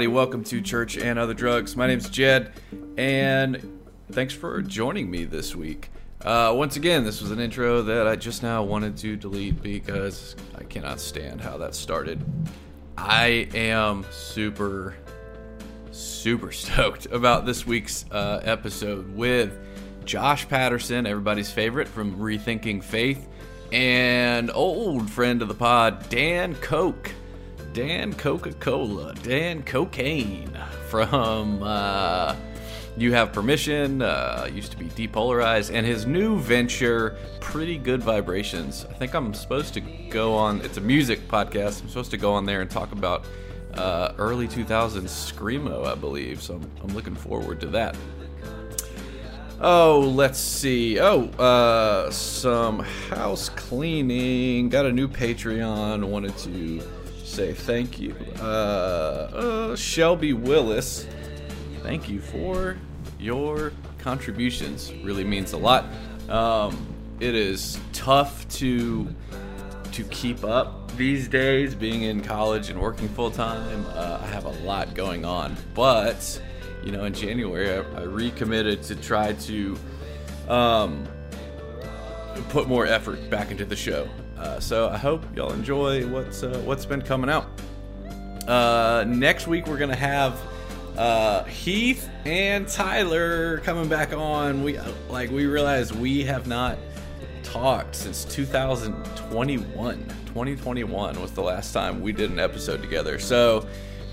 Everybody, welcome to Church and Other Drugs. My name's Jed, and thanks for joining me this week. Uh, once again, this was an intro that I just now wanted to delete because I cannot stand how that started. I am super, super stoked about this week's uh, episode with Josh Patterson, everybody's favorite from Rethinking Faith, and old friend of the pod, Dan Koch. Dan Coca Cola, Dan Cocaine from uh, You Have Permission, uh, used to be Depolarized, and his new venture, Pretty Good Vibrations. I think I'm supposed to go on, it's a music podcast. I'm supposed to go on there and talk about uh, early 2000s Screamo, I believe. So I'm, I'm looking forward to that. Oh, let's see. Oh, uh, some house cleaning. Got a new Patreon. Wanted to say thank you. Uh, uh, Shelby Willis, thank you for your contributions. Really means a lot. Um, it is tough to to keep up these days, being in college and working full time. Uh, I have a lot going on, but you know, in January, I, I recommitted to try to um, put more effort back into the show. Uh, so I hope y'all enjoy what's uh, what's been coming out. Uh, next week we're gonna have uh, Heath and Tyler coming back on. We like we realized we have not talked since 2021. 2021 was the last time we did an episode together. So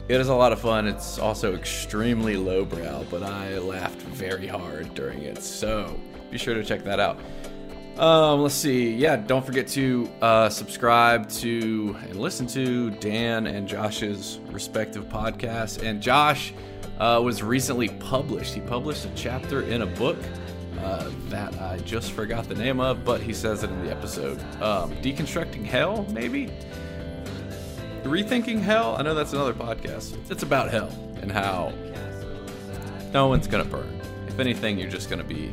it is a lot of fun. It's also extremely lowbrow, but I laughed very hard during it. So be sure to check that out. Um, let's see. Yeah, don't forget to uh, subscribe to and listen to Dan and Josh's respective podcasts. And Josh uh, was recently published. He published a chapter in a book uh, that I just forgot the name of, but he says it in the episode. Um, Deconstructing Hell, maybe? Rethinking Hell? I know that's another podcast. It's about hell and how no one's gonna burn. If anything, you're just gonna be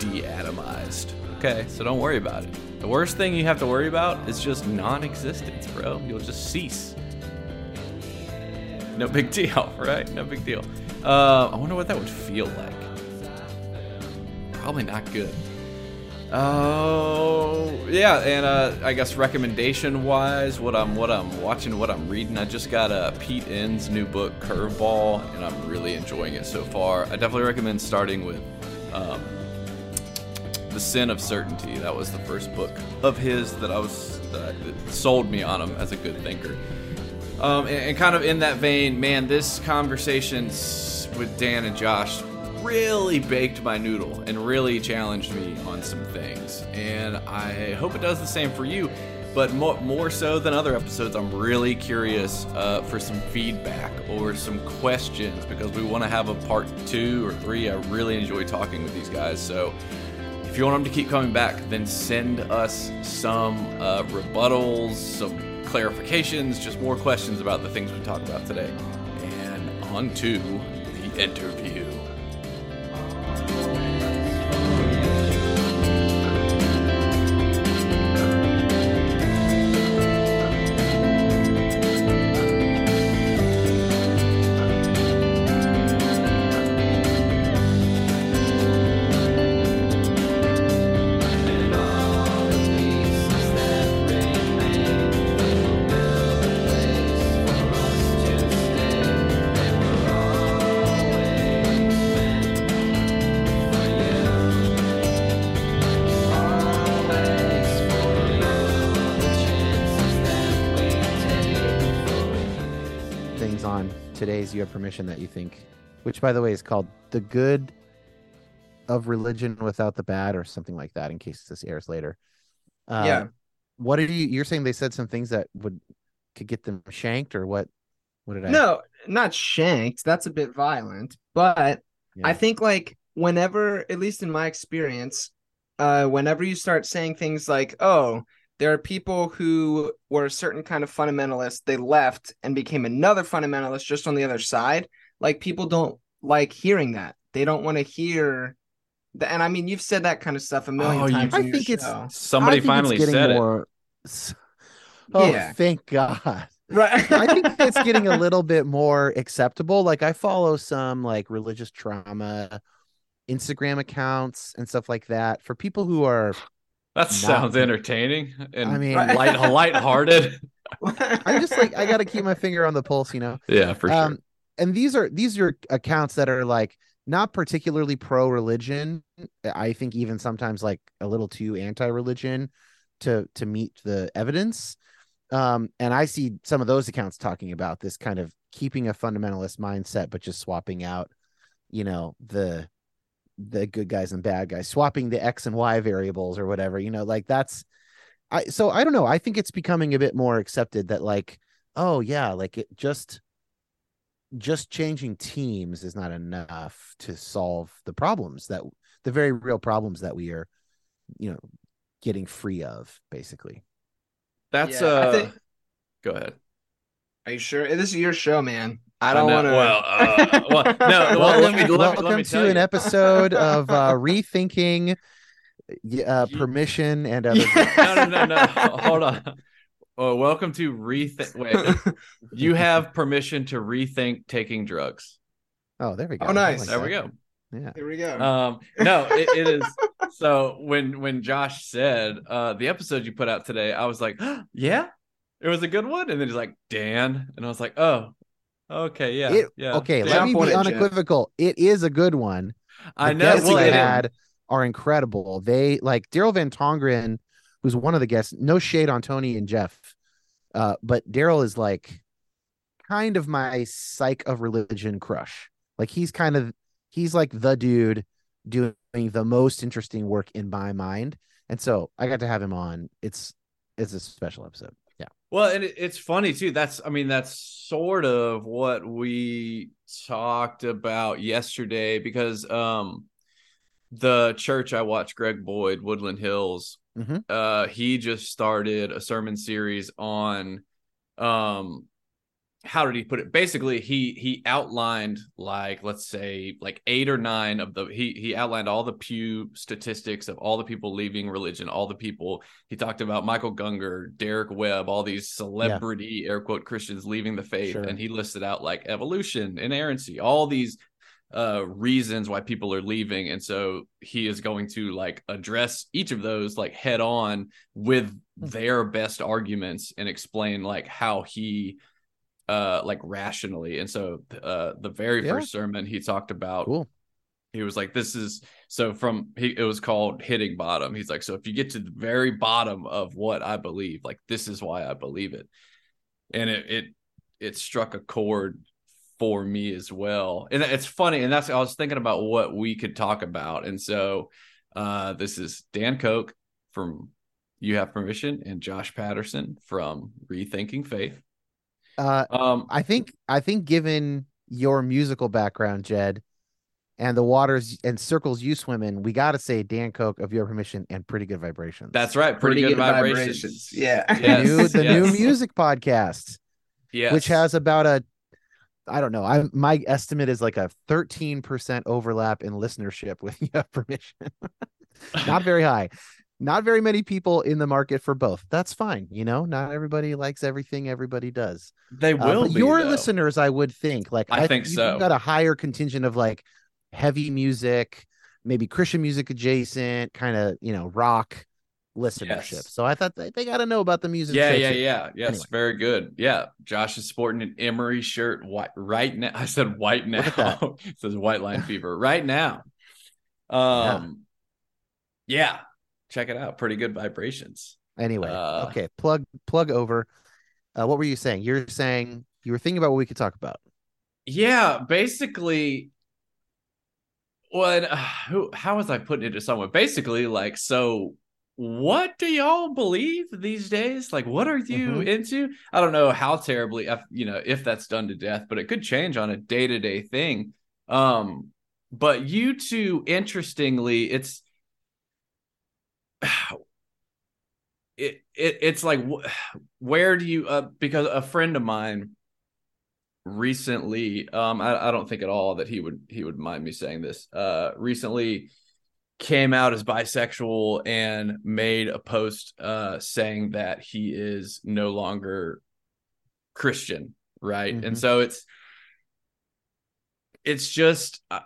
de-atomized. Okay, so don't worry about it. The worst thing you have to worry about is just non-existence, bro. You'll just cease. No big deal, right? No big deal. Uh, I wonder what that would feel like. Probably not good. Oh yeah, and uh, I guess recommendation wise, what I'm what I'm watching, what I'm reading. I just got uh, Pete Enns' new book Curveball, and I'm really enjoying it so far. I definitely recommend starting with um, The Sin of Certainty. That was the first book of his that I was that, sold me on him as a good thinker. Um, and, and kind of in that vein, man, this conversation with Dan and Josh really baked my noodle and really challenged me on some things. And I hope it does the same for you. But more, more so than other episodes, I'm really curious uh, for some feedback or some questions because we want to have a part two or three. I really enjoy talking with these guys. So you want them to keep coming back, then send us some uh, rebuttals, some clarifications, just more questions about the things we talked about today. And on to the interview. Today's you have permission that you think which by the way is called the good of religion without the bad or something like that in case this airs later uh, Yeah. what did you you're saying they said some things that would could get them shanked or what what did i No, not shanked. That's a bit violent. But Yeah. I think like whenever, at least in my experience, uh, whenever you start saying things like, "Oh, there are people who were a certain kind of fundamentalist, they left and became another fundamentalist just on the other side," like people don't like hearing that. They don't want to hear. The, and I mean, you've said that kind of stuff a million Oh, you- times. I in your think it's- Somebody think finally it's getting said it. more... oh Yeah. thank god right. I think it's getting a little bit more acceptable. Like I follow some like religious trauma Instagram accounts and stuff like that for people who are That sounds entertaining and I mean- light lighthearted. I'm just like I got to keep my finger on the pulse, you know. yeah, for sure. Um and these are these are accounts that are like not particularly pro religion. I think even sometimes like a little too anti religion to to meet the evidence. Um and I see some of those accounts talking about this kind of keeping a fundamentalist mindset but just swapping out you know the the good guys and bad guys swapping the x and y variables or whatever you know like that's i so i don't know i think it's becoming a bit more accepted that like oh yeah like it just just changing teams is not enough to solve the problems that the very real problems that we are you know getting free of basically That's Yeah, uh think- go ahead. Are you sure? This is your show, man. I don't know- want to. well, uh, well, no, well, let me- let me- welcome let me to tell an episode of uh rethinking uh permission and other no, no, no, no. Hold on. Oh, welcome to rethink. Wait, you have permission to rethink taking drugs. oh there we go Oh, nice. like There we go. yeah Here we go. Um, no, it, it is. So when when Josh said uh the episode you put out today, I was like, yeah, it was a good one. And then he's like, Dan, and I was like, oh, okay, yeah, It- yeah. okay Dan. let me Jump on be it, unequivocal it is a good one I The know. guests Well, they had are incredible. They like Daryl Van Tongeren, who's one of the guests. No shade on Tony and Jeff, uh, but Daryl is like kind of my psych of religion crush. Like he's kind of he's like the dude doing the most interesting work in my mind, and so I got to have him on. It's it's a special episode. Yeah, Well, and it, it's funny too. That's, I mean, that's sort of what we talked about yesterday because um the church I watched, Greg Boyd, Woodland Hills, Mhm. uh, he just started a sermon series on um how did he put it? Basically, he he outlined like let's say like eight or nine of the he he outlined all the Pew statistics of all the people leaving religion, all the people. He talked about Michael Gungor, Derek Webb, all these celebrity air quote Christians leaving the faith, Sure. and he listed out like evolution, inerrancy, all these uh reasons why people are leaving. And so he is going to like address each of those like head on with their best arguments and explain like how he uh like rationally. And so uh the very Yeah. first sermon he talked about Cool. he was like this is so from he it was called hitting bottom. He's like so if you get to the very bottom of what i believe like this is why i believe it. And it it it struck a chord for me as well. And it's funny and that's i was thinking about what we could talk about. And so uh this is dan koch from you have permission and josh patterson from rethinking faith uh, um I think I think given your musical background, Jed, and the waters and circles you swim in, we got to say Dan Koch of your permission and pretty good vibrations. that's right pretty, good, vibrations, Yeah. the Yes, new the new music podcast, yes which has about a I don't know. I my estimate is like a 13% overlap in listenership with you have permission. Not very high. Not very many people in the market for both. That's fine. You know, not everybody likes everything everybody does. they Uh, will but be, your though. listeners, I would think, like I think you've so. got a higher contingent of like heavy music, maybe Christian music adjacent, kind of you know rock listenership. Yes. So I thought they, they got to know about the music. Yeah, yeah, yeah. Yes, Anyway. very good. Yeah, Josh is sporting an Emery shirt white right now. I said white now. it says white line fever right now. Um, yeah. Check it out. Pretty good vibrations. Anyway, Uh, okay, plug plug over. Uh, what were you saying? You're saying you were thinking about what we could talk about. Yeah, basically, what? Uh, who? How was I putting it to someone? Basically, like, so what do y'all believe these days? Like, what are you Mhm. into? I don't know how terribly, if, you know, if that's done to death, but it could change on a day to day thing. Um, but you two, interestingly, it's it, it it's like wh- where do you uh because a friend of mine recently um I, I don't think at all that he would he would mind me saying this uh recently came out as bisexual and made a post uh saying that he is no longer Christian, right? Mhm. And so it's it's just uh,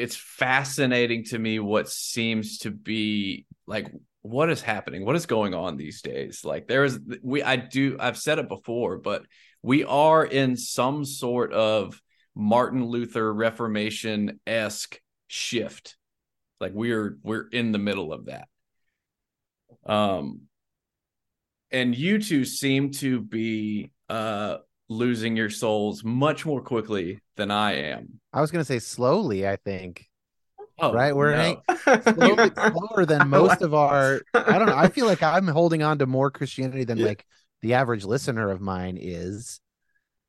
it's fascinating to me what seems to be like what is happening? What is going on these days? Like there is we i do i've said it before but we are in some sort of martin luther reformation-esque shift. Like we're we're in the middle of that. Um and you two seem to be uh losing your souls much more quickly than i am I was gonna say slowly. I think oh Right, we're no. slowly, slower than most of our. I don't know. I feel like I'm holding on to more Christianity than Yeah. like the average listener of mine is.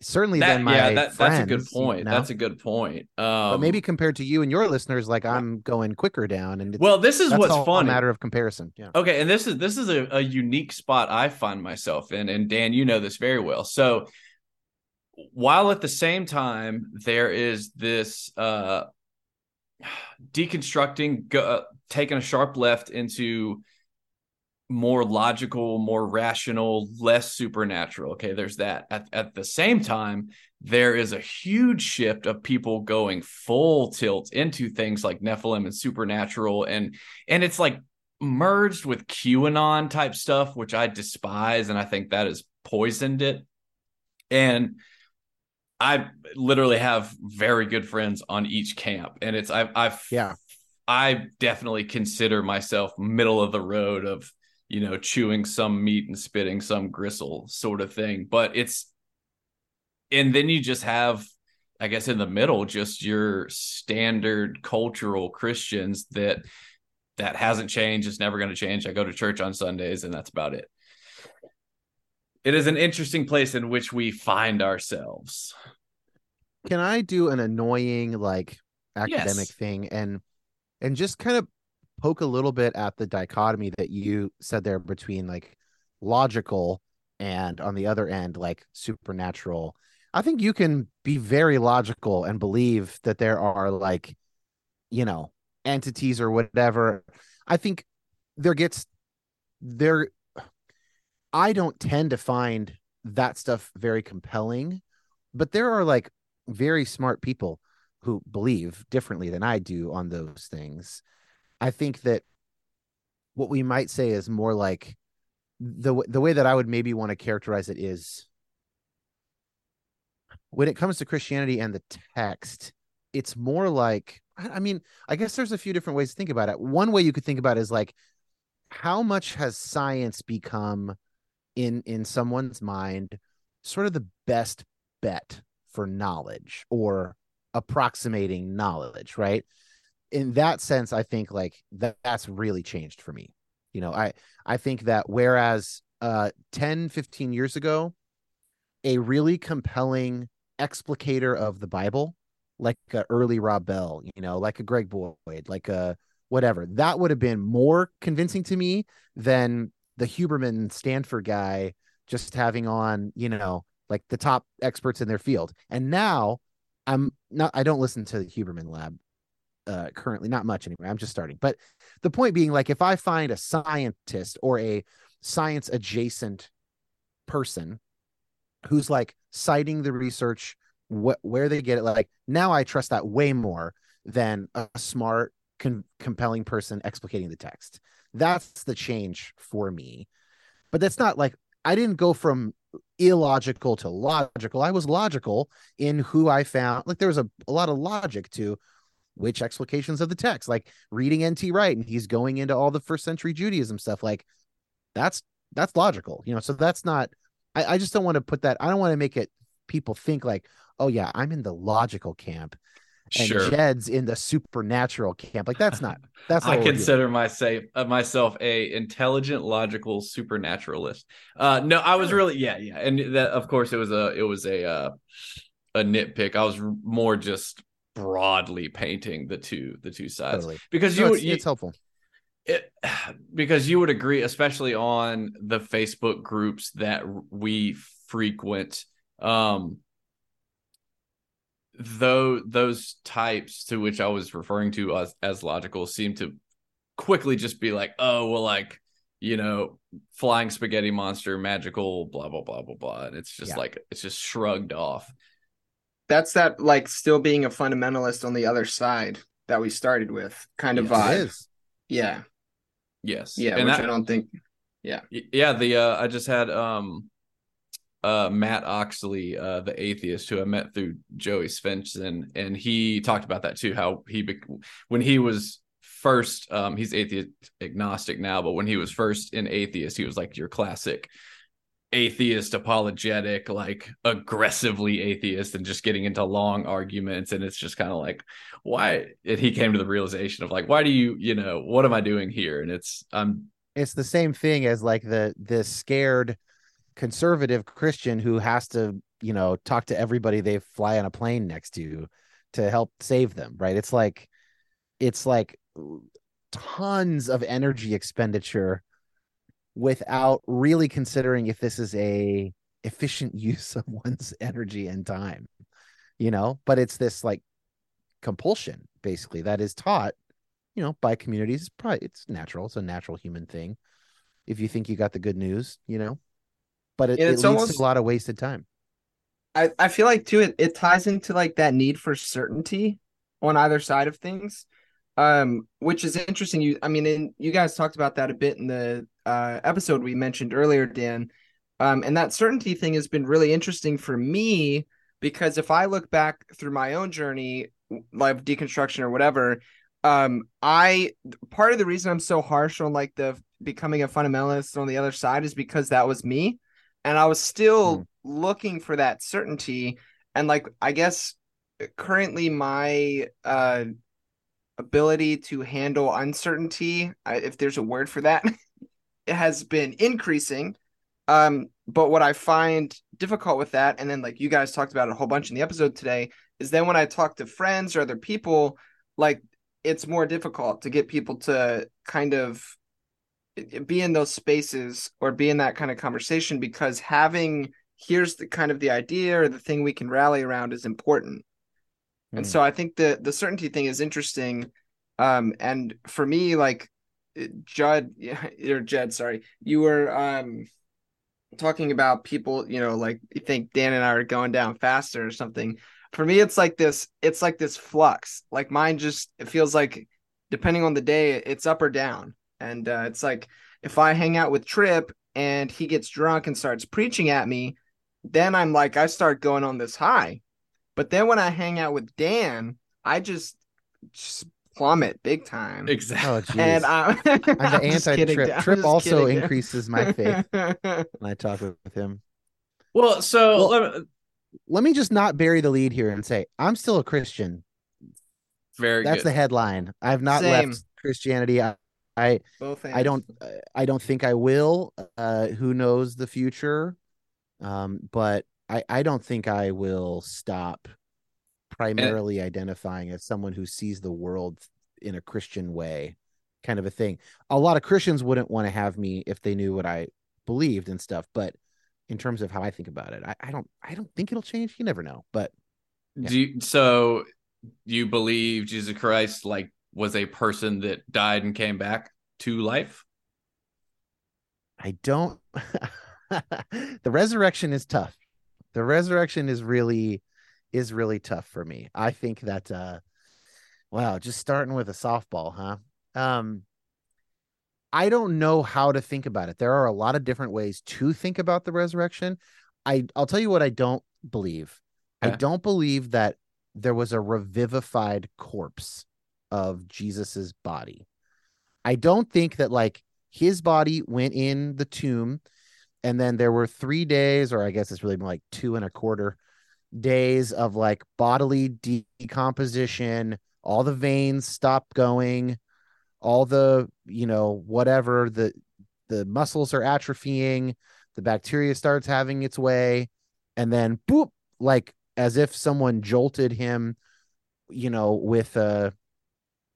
Certainly That- than my yeah that, that's a good friends, you point know? that's a good point um but maybe compared to you and your listeners, like I'm going quicker down, and well this is what's fun. a matter of comparison. Yeah. Okay, and this is this is a, a unique spot I find myself in, and Dan, you know this very well. So while at the same time there is this uh deconstructing go, uh, taking a sharp left into more logical more rational less supernatural. Okay there's that. At, at the same time there is a huge shift of people going full tilt into things like nephilim and supernatural and and it's like merged with qanon type stuff which i despise and i think that has poisoned it. And I literally have very good friends on each camp, and it's I've I've Yeah. I definitely consider myself middle of the road of you know chewing some meat and spitting some gristle sort of thing, but it's and then you just have I guess in the middle just your standard cultural Christians that that hasn't changed, it's never going to change. I go to church on Sundays, and that's about it. It is an interesting place in which we find ourselves. Can I do an annoying like academic Yes. thing and and just kind of poke a little bit at the dichotomy that you said there between like logical and on the other end like supernatural. I think you can be very logical and believe that there are like you know entities or whatever. I think there gets there I don't tend to find that stuff very compelling, but there are like very smart people who believe differently than I do on those things. I think that what we might say is more like the the way that I would maybe want to characterize it is when it comes to Christianity and the text, it's more like I mean, I guess there's a few different ways to think about it. One way you could think about it is like how much has science become in in someone's mind sort of the best bet for knowledge or approximating knowledge, right? In that sense, I think like that, that's really changed for me. You know, I I think that whereas uh 10, 15 years ago, a really compelling explicator of the Bible, like a early Rob Bell, you know, like a Greg Boyd, like a whatever, that would have been more convincing to me than the Huberman Stanford guy just having on, you know, like the top experts in their field. And now I'm not I don't listen to the Huberman lab uh currently, not much anyway. I'm just starting. But the point being like if I find a scientist or a science adjacent person who's like citing the research what where they get it like now I trust that way more than a smart con- compelling person explicating the text. That's the change for me. But that's not like I didn't go from illogical to logical. I was logical in who I found. Like there was a, a lot of logic to which explications of the text, like reading N.T. Wright, and he's going into all the first century Judaism stuff. Like that's that's logical, you know. So that's not. I, I just don't want to put that. I don't want to make it people think like, oh yeah, I'm in the logical camp, and Sure. Jed's in the supernatural camp. Like that's not. That's not I what we're doing. consider myself uh, myself a intelligent, logical supernaturalist. Uh, no, I was really yeah, yeah, and that of course it was a it was a uh, a nitpick. I was more just broadly painting the two the two sides totally. because No, you, it's, you it's helpful. it, because you would agree, especially on the Facebook groups that we frequent. Um, though those types to which I was referring to as, as logical seem to quickly just be like, oh, well, like you know, flying spaghetti monster, magical, blah blah blah blah blah. And it's just Yeah. like it's just shrugged off. That's that like still being a fundamentalist on the other side that we started with kind of Yes, vibe. It is. Yeah. Yes. Yeah, And which that- I don't think yeah. yeah the uh i just had um uh matt oxley uh the atheist who i met through joey svendsen and he talked about that too how he when he was first um he's atheist agnostic now but when he was first in atheist he was like your classic atheist apologetic like aggressively atheist and just getting into long arguments. And it's just kind of like why and he came to the realization of like why do you you know what am i doing here? And it's i'm It's the same thing as like the the scared conservative Christian who has to, you know, talk to everybody they fly on a plane next to to help save them, right? It's like it's like tons of energy expenditure without really considering if this is a efficient use of one's energy and time. You know, but it's this like compulsion basically that is taught you know by communities it's probably it's natural it's a natural human thing if you think you got the good news you know but it, it it's leads almost- a lot of wasted time. I, I feel like too it, it ties into like that need for certainty on either side of things um which is interesting. You i mean and you guys talked about that a bit in the uh episode we mentioned earlier dan. Um and that certainty thing has been really interesting for me because if i look back through my own journey like deconstruction or whatever um i part of the reason i'm so harsh on like the becoming a fundamentalist on the other side is because that was me and i was still looking for that certainty. And like i guess currently my uh ability to handle uncertainty, if there's a word for that it has been increasing. Um but what i find difficult with that and then like you guys talked about a whole bunch in the episode today is then when i talk to friends or other people like it's more difficult to get people to kind of be in those spaces or be in that kind of conversation because having here's the kind of the idea or the thing we can rally around is important. And Hmm. so i think the the certainty thing is interesting. Um and for me like judd or jed sorry you were um talking about people you know like you think dan and i are going down faster or something. For me it's like this it's like this flux. Like mine just it feels like depending on the day it's up or down and uh, it's like if i hang out with trip and he gets drunk and starts preaching at me then i'm like i start going on this high. But then when i hang out with dan i just, just plummet big time. Exactly. Oh and i'm, i'm the I'm anti-trip. Trip also kidding, increases my faith when i talk with with him. Well so Well- let me- let me just not bury the lead here and say i'm still a christian. Very that's good. the headline. I've not Same. left christianity. I i, Both I don't i don't think i will uh who knows the future. Um but i i don't think i will stop primarily identifying as someone who sees the world in a christian way kind of a thing. A lot of christians wouldn't want to have me if they knew what i believed and stuff but in terms of how i think about it i, I don't i don't think it'll change. You never know but Yeah. Do you, so you believe Jesus Christ like was a person that died and came back to life? I don't. the resurrection is tough. The resurrection is really is really tough for me. I think that uh wow, just starting with a softball, huh? Um I don't know how to think about it. There are a lot of different ways to think about the resurrection. I I'll tell you what I don't believe. I don't believe that there was a revivified corpse of Jesus's body. I don't think that like his body went in the tomb and then there were three days, or I guess it's really been like two and a quarter days of like bodily decomposition. All the veins stopped going, all the, you know, whatever the the muscles are atrophying, the bacteria starts having its way, and then boop, like as if someone jolted him, you know, with a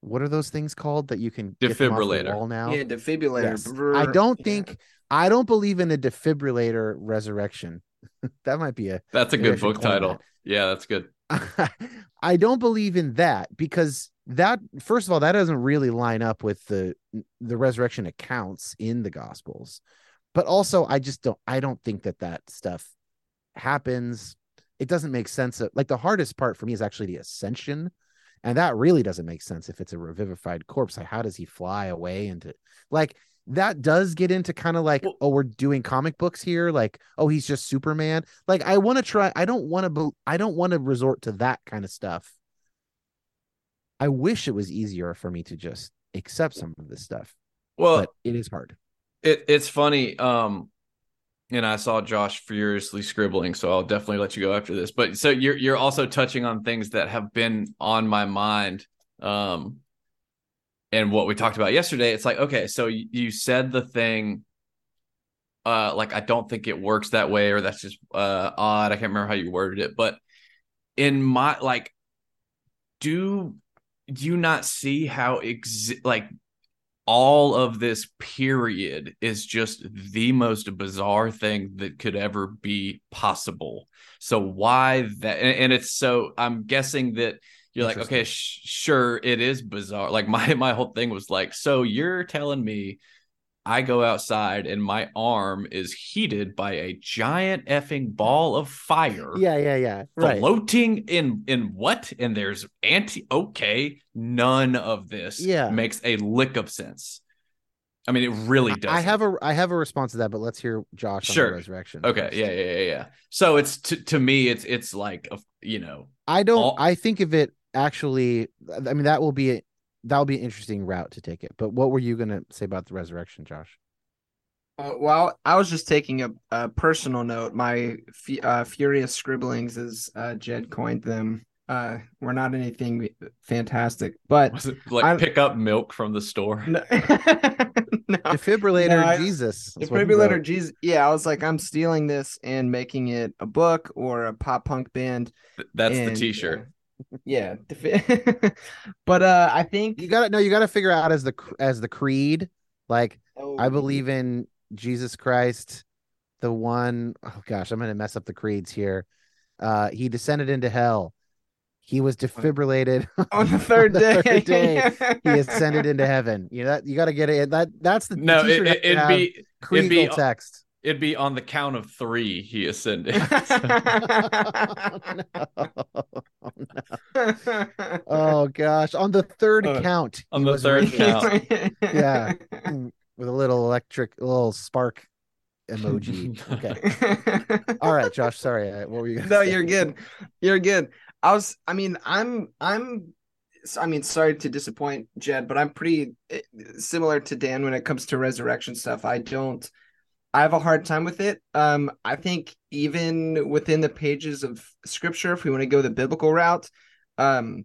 what are those things called that you can get them the Defibrillator. wall now? yeah defibrillator Yes. I don't Yeah. think I don't believe in a defibrillator resurrection. that might be a That's a good book title. that. Yeah, that's good. I don't believe in that because that first of all that doesn't really line up with the the resurrection accounts in the gospels but also i just don't i don't think that that stuff happens it doesn't make sense like the hardest part for me is actually the ascension and that really doesn't make sense if it's a revivified corpse like how does he fly away into like that does get into kind of like well, oh we're doing comic books here like oh he's just superman. Like i want to try i don't want to be, i don't want to resort to that kind of stuff. I wish it was easier for me to just accept some of this stuff well but it is hard. it it's funny um and i saw josh furiously scribbling so i'll definitely let you go after this. But so you're you're also touching on things that have been on my mind um and what we talked about yesterday. It's like okay so you said the thing uh like i don't think it works that way or that's just uh odd. I can't remember how you worded it but in my like do do you not see how ex- like all of this period is just the most bizarre thing that could ever be possible. So why that and, and it's so i'm guessing that you're like okay sh- sure it is bizarre. Like my my whole thing was like so you're telling me i go outside and my arm is heated by a giant effing ball of fire yeah yeah yeah right floating in in what and there's anti okay none of this yeah makes a lick of sense I mean, it really does. I have a I have a response to that, but let's hear Josh sure. on the resurrection. Okay, yeah, yeah, yeah, yeah. So it's to to me, it's it's like you know, I don't. All... I think of it actually i mean that will be that will be an interesting route to take it. But what were you going to say about the resurrection josh? Uh, well i was just taking a, a personal note. My f- uh, furious scribblings as uh, jed coined them uh were not anything fantastic but was it like I'm, pick up milk from the store? No, no. Defibrillator no, jesus defibrillator jesus yeah i was like i'm stealing this and making it a book or a pop punk band. That's and, the t-shirt yeah but uh i think you gotta no you gotta figure out as the as the creed like oh, i believe in jesus christ the one oh gosh i'm gonna mess up the creeds here uh he descended into hell he was defibrillated on the third on the day. Third day he ascended into heaven. You know that you got to get it. That that's the no. It, it, it'd be it'd be text. It'd be on the count of three he ascended. oh, no. oh, gosh. On the third uh, count. On the third count. yeah. With a little electric, a little spark emoji. Okay. All right, Josh. Sorry. What were you? No, say? you're good. You're good. I was. I mean, I'm. I'm. I mean, sorry to disappoint Jed, but I'm pretty eh, similar to Dan when it comes to resurrection stuff. I don't. I have a hard time with it. Um, I think even within the pages of scripture, if we want to go the biblical route, um,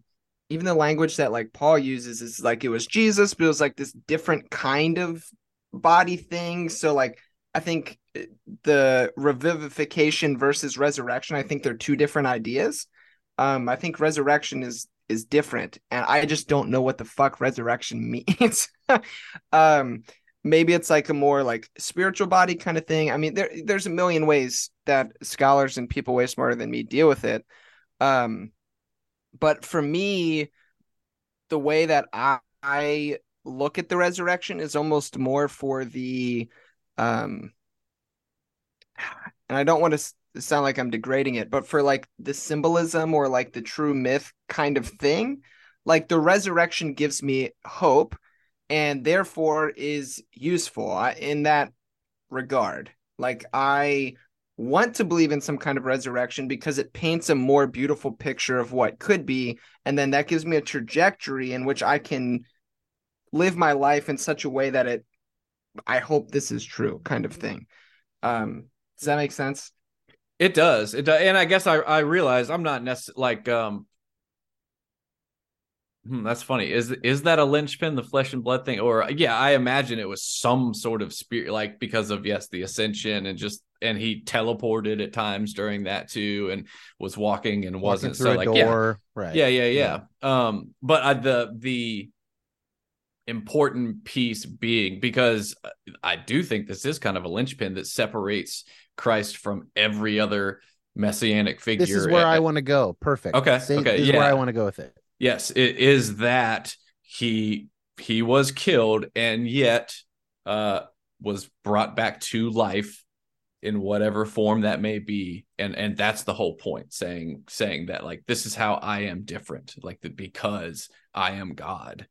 even the language that like Paul uses is like it was Jesus, but it was like this different kind of body thing. So like I think eh, the revivification versus resurrection, I think they're two different ideas. Um, I think resurrection is is different, and I just don't know what the fuck resurrection means. um, maybe it's like a more like spiritual body kind of thing. I mean, there there's a million ways that scholars and people way smarter than me deal with it. Um, but for me, the way that I, I look at the resurrection is almost more for the um and I don't want to sound like I'm degrading it, but for like the symbolism or like the true myth kind of thing, like the resurrection gives me hope and therefore is useful in that regard. Like I want to believe in some kind of resurrection because it paints a more beautiful picture of what could be and then that gives me a trajectory in which I can live my life in such a way that it I hope this is true kind of thing. Um does that make sense? It does. It does. And I guess I I realize I'm not necessarily like um Hmm, that's funny. Is is that a linchpin, the flesh and blood thing, or yeah? I imagine it was some sort of spirit, like because of yes, the ascension and just and he teleported at times during that too, and was walking and walking wasn't so like door. yeah, right, yeah, yeah, yeah. yeah. Um, but uh, the the important piece being because I do think this is kind of a linchpin that separates Christ from every other messianic figure. This is where I want to go. Perfect. Okay. okay. This yeah. where I want to go with it Yes, it is that he he was killed and yet uh was brought back to life in whatever form that may be and and that's the whole point saying saying that like this is how i am different like that because i am god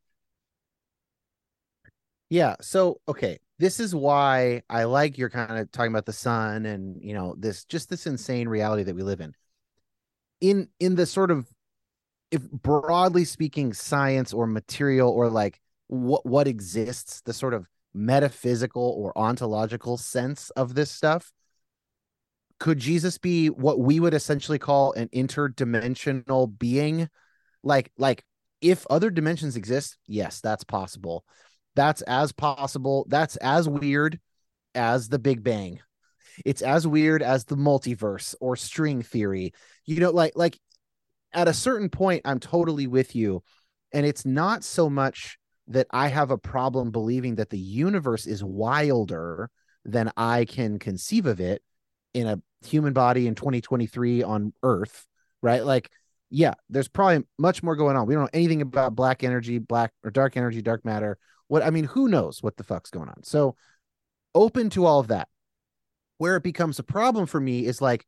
Yeah. So, okay, this is why I like you're kind of talking about the sun and, you know, this just this insane reality that we live in. In in the sort of if broadly speaking science or material or like what what exists, the sort of metaphysical or ontological sense of this stuff, could Jesus be what we would essentially call an interdimensional being? Like like if other dimensions exist, yes, that's possible that's as possible. That's as weird as the Big Bang. It's as weird as the multiverse or string theory. You know, like like at a certain point, I'm totally with you. And it's not so much that I have a problem believing that the universe is wilder than I can conceive of it in a human body in 2023 on Earth, right? Like, yeah, there's probably much more going on. We don't know anything about black energy, black or dark energy, dark matter what I mean, who knows what the fuck's going on? So open to all of that. Where it becomes a problem for me is like,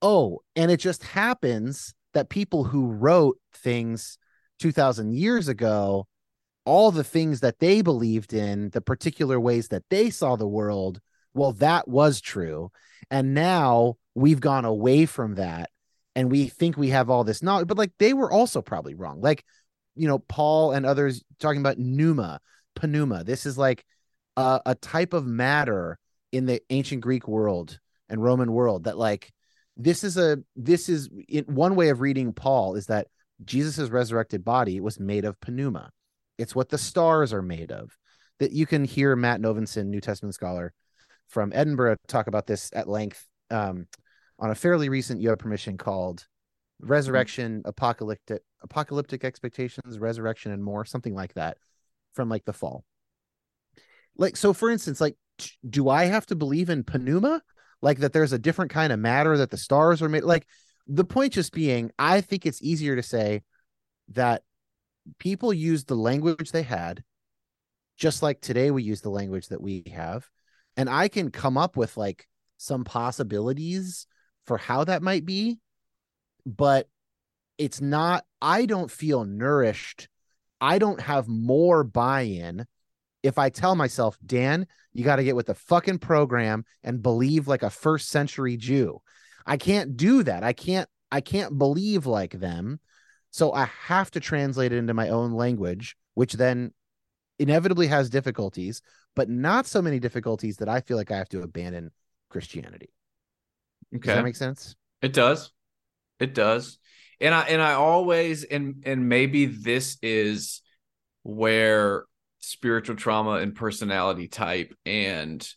oh, and it just happens that people who wrote things 2000 years ago, all the things that they believed in, the particular ways that they saw the world, well, that was true. And now we've gone away from that and we think we have all this knowledge, but like they were also probably wrong. Like, you know, Paul and others talking about pneuma, pneuma. This is like a, a type of matter in the ancient Greek world and Roman world that like this is a this is in, one way of reading Paul is that Jesus's resurrected body was made of pneuma. It's what the stars are made of. That you can hear Matt Novenson, New Testament scholar from Edinburgh, talk about this at length um, on a fairly recent You Have Permission called Resurrection, Apocalyptic Apocalyptic Expectations, Resurrection, and More, something like that from like the fall. Like so for instance, like do I have to believe in pneuma? Like that there's a different kind of matter that the stars are made like the point just being I think it's easier to say that people used the language they had just like today we use the language that we have and I can come up with like some possibilities for how that might be but it's not I don't feel nourished. I don't have more buy in if I tell myself, Dan, you got to get with the fucking program and believe like a first century Jew. I can't do that. I can't, I can't believe like them. So I have to translate it into my own language, which then inevitably has difficulties, but not so many difficulties that I feel like I have to abandon Christianity. okay Does that make sense? It does. It does. And I and I always and and maybe this is where spiritual trauma and personality type and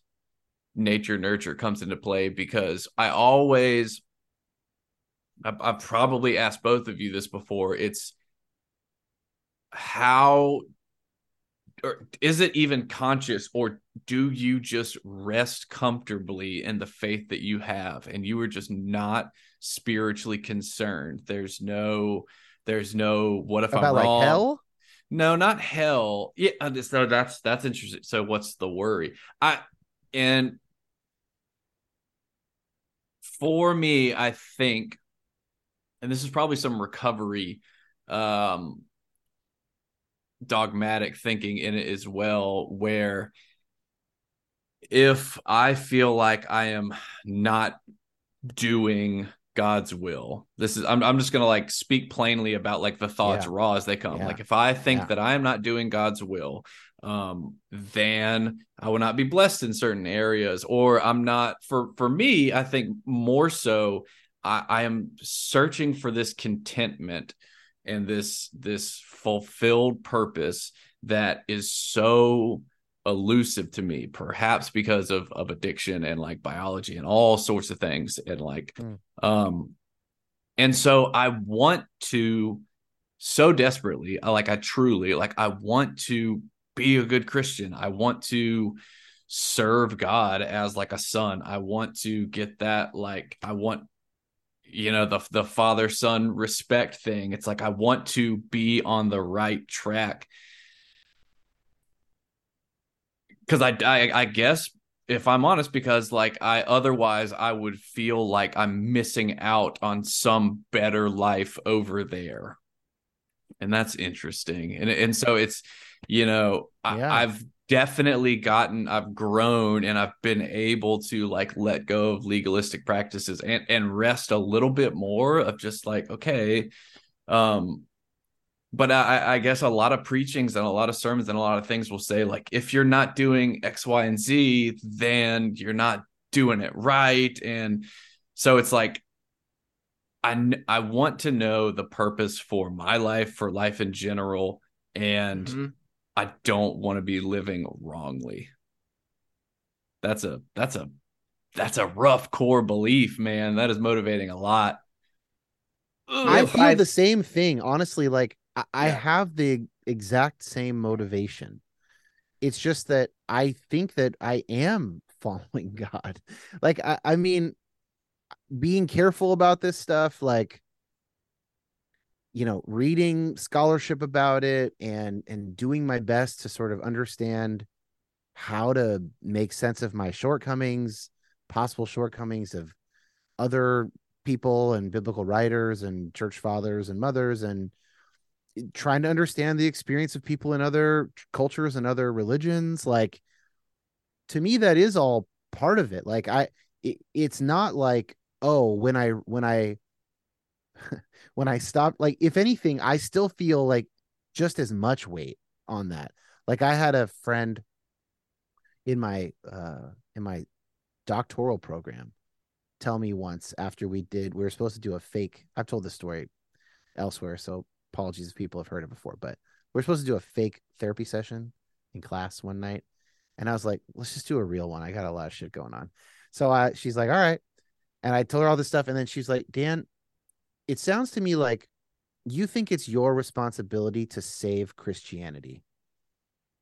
nature nurture comes into play because I always I've, I've probably asked both of you this before. It's how or is it even conscious or do you just rest comfortably in the faith that you have and you are just not spiritually concerned there's no there's no what if About i'm like wrong hell? No not hell. Yeah so that's that's interesting. So what's the worry? I and for me i think and this is probably some recovery um dogmatic thinking in it as well where if i feel like i am not doing god's will this is i'm, I'm just gonna like speak plainly about like the thoughts Yeah. raw as they come Yeah. like if i think Yeah. that i am not doing god's will um then i will not be blessed in certain areas or i'm not for for me i think more so i i am searching for this contentment and this this fulfilled purpose that is so elusive to me perhaps because of of addiction and like biology and all sorts of things and like Mm. um and so i want to so desperately I like i truly like i want to be a good christian. I want to serve god as like a son. I want to get that like i want you know the the father son respect thing. It's like i want to be on the right track because I, I i guess if i'm honest because like i otherwise i would feel like i'm missing out on some better life over there and that's interesting and and so it's you know Yeah. I, i've definitely gotten i've grown and i've been able to like let go of legalistic practices and and rest a little bit more of just like okay um but I, I guess a lot of preachings and a lot of sermons and a lot of things will say like if you're not doing x y and z then you're not doing it right and so it's like I, I want to know the purpose for my life for life in general and Mhm. I don't want to be living wrongly. That's a that's a that's a rough core belief, man. That is motivating a lot. I feel the same thing, honestly. Like I, I have the exact same motivation. It's just that I think that I am following God. Like I, I mean, being careful about this stuff, like you know, reading scholarship about it and and doing my best to sort of understand how to make sense of my shortcomings, possible shortcomings of other people and biblical writers and church fathers and mothers and trying to understand the experience of people in other cultures and other religions like to me that is all part of it. Like i it, it's not like oh when i when i when i stop like if anything i still feel like just as much weight on that. Like i had a friend in my uh in my doctoral program tell me once after we did we were supposed to do a fake i've told this story elsewhere so apologies if people have heard it before but we're supposed to do a fake therapy session in class one night. And i was like let's just do a real one. I got a lot of shit going on. So uh, she's like all right. And i told her all this stuff. And then she's like dan it sounds to me like you think it's your responsibility to save christianity.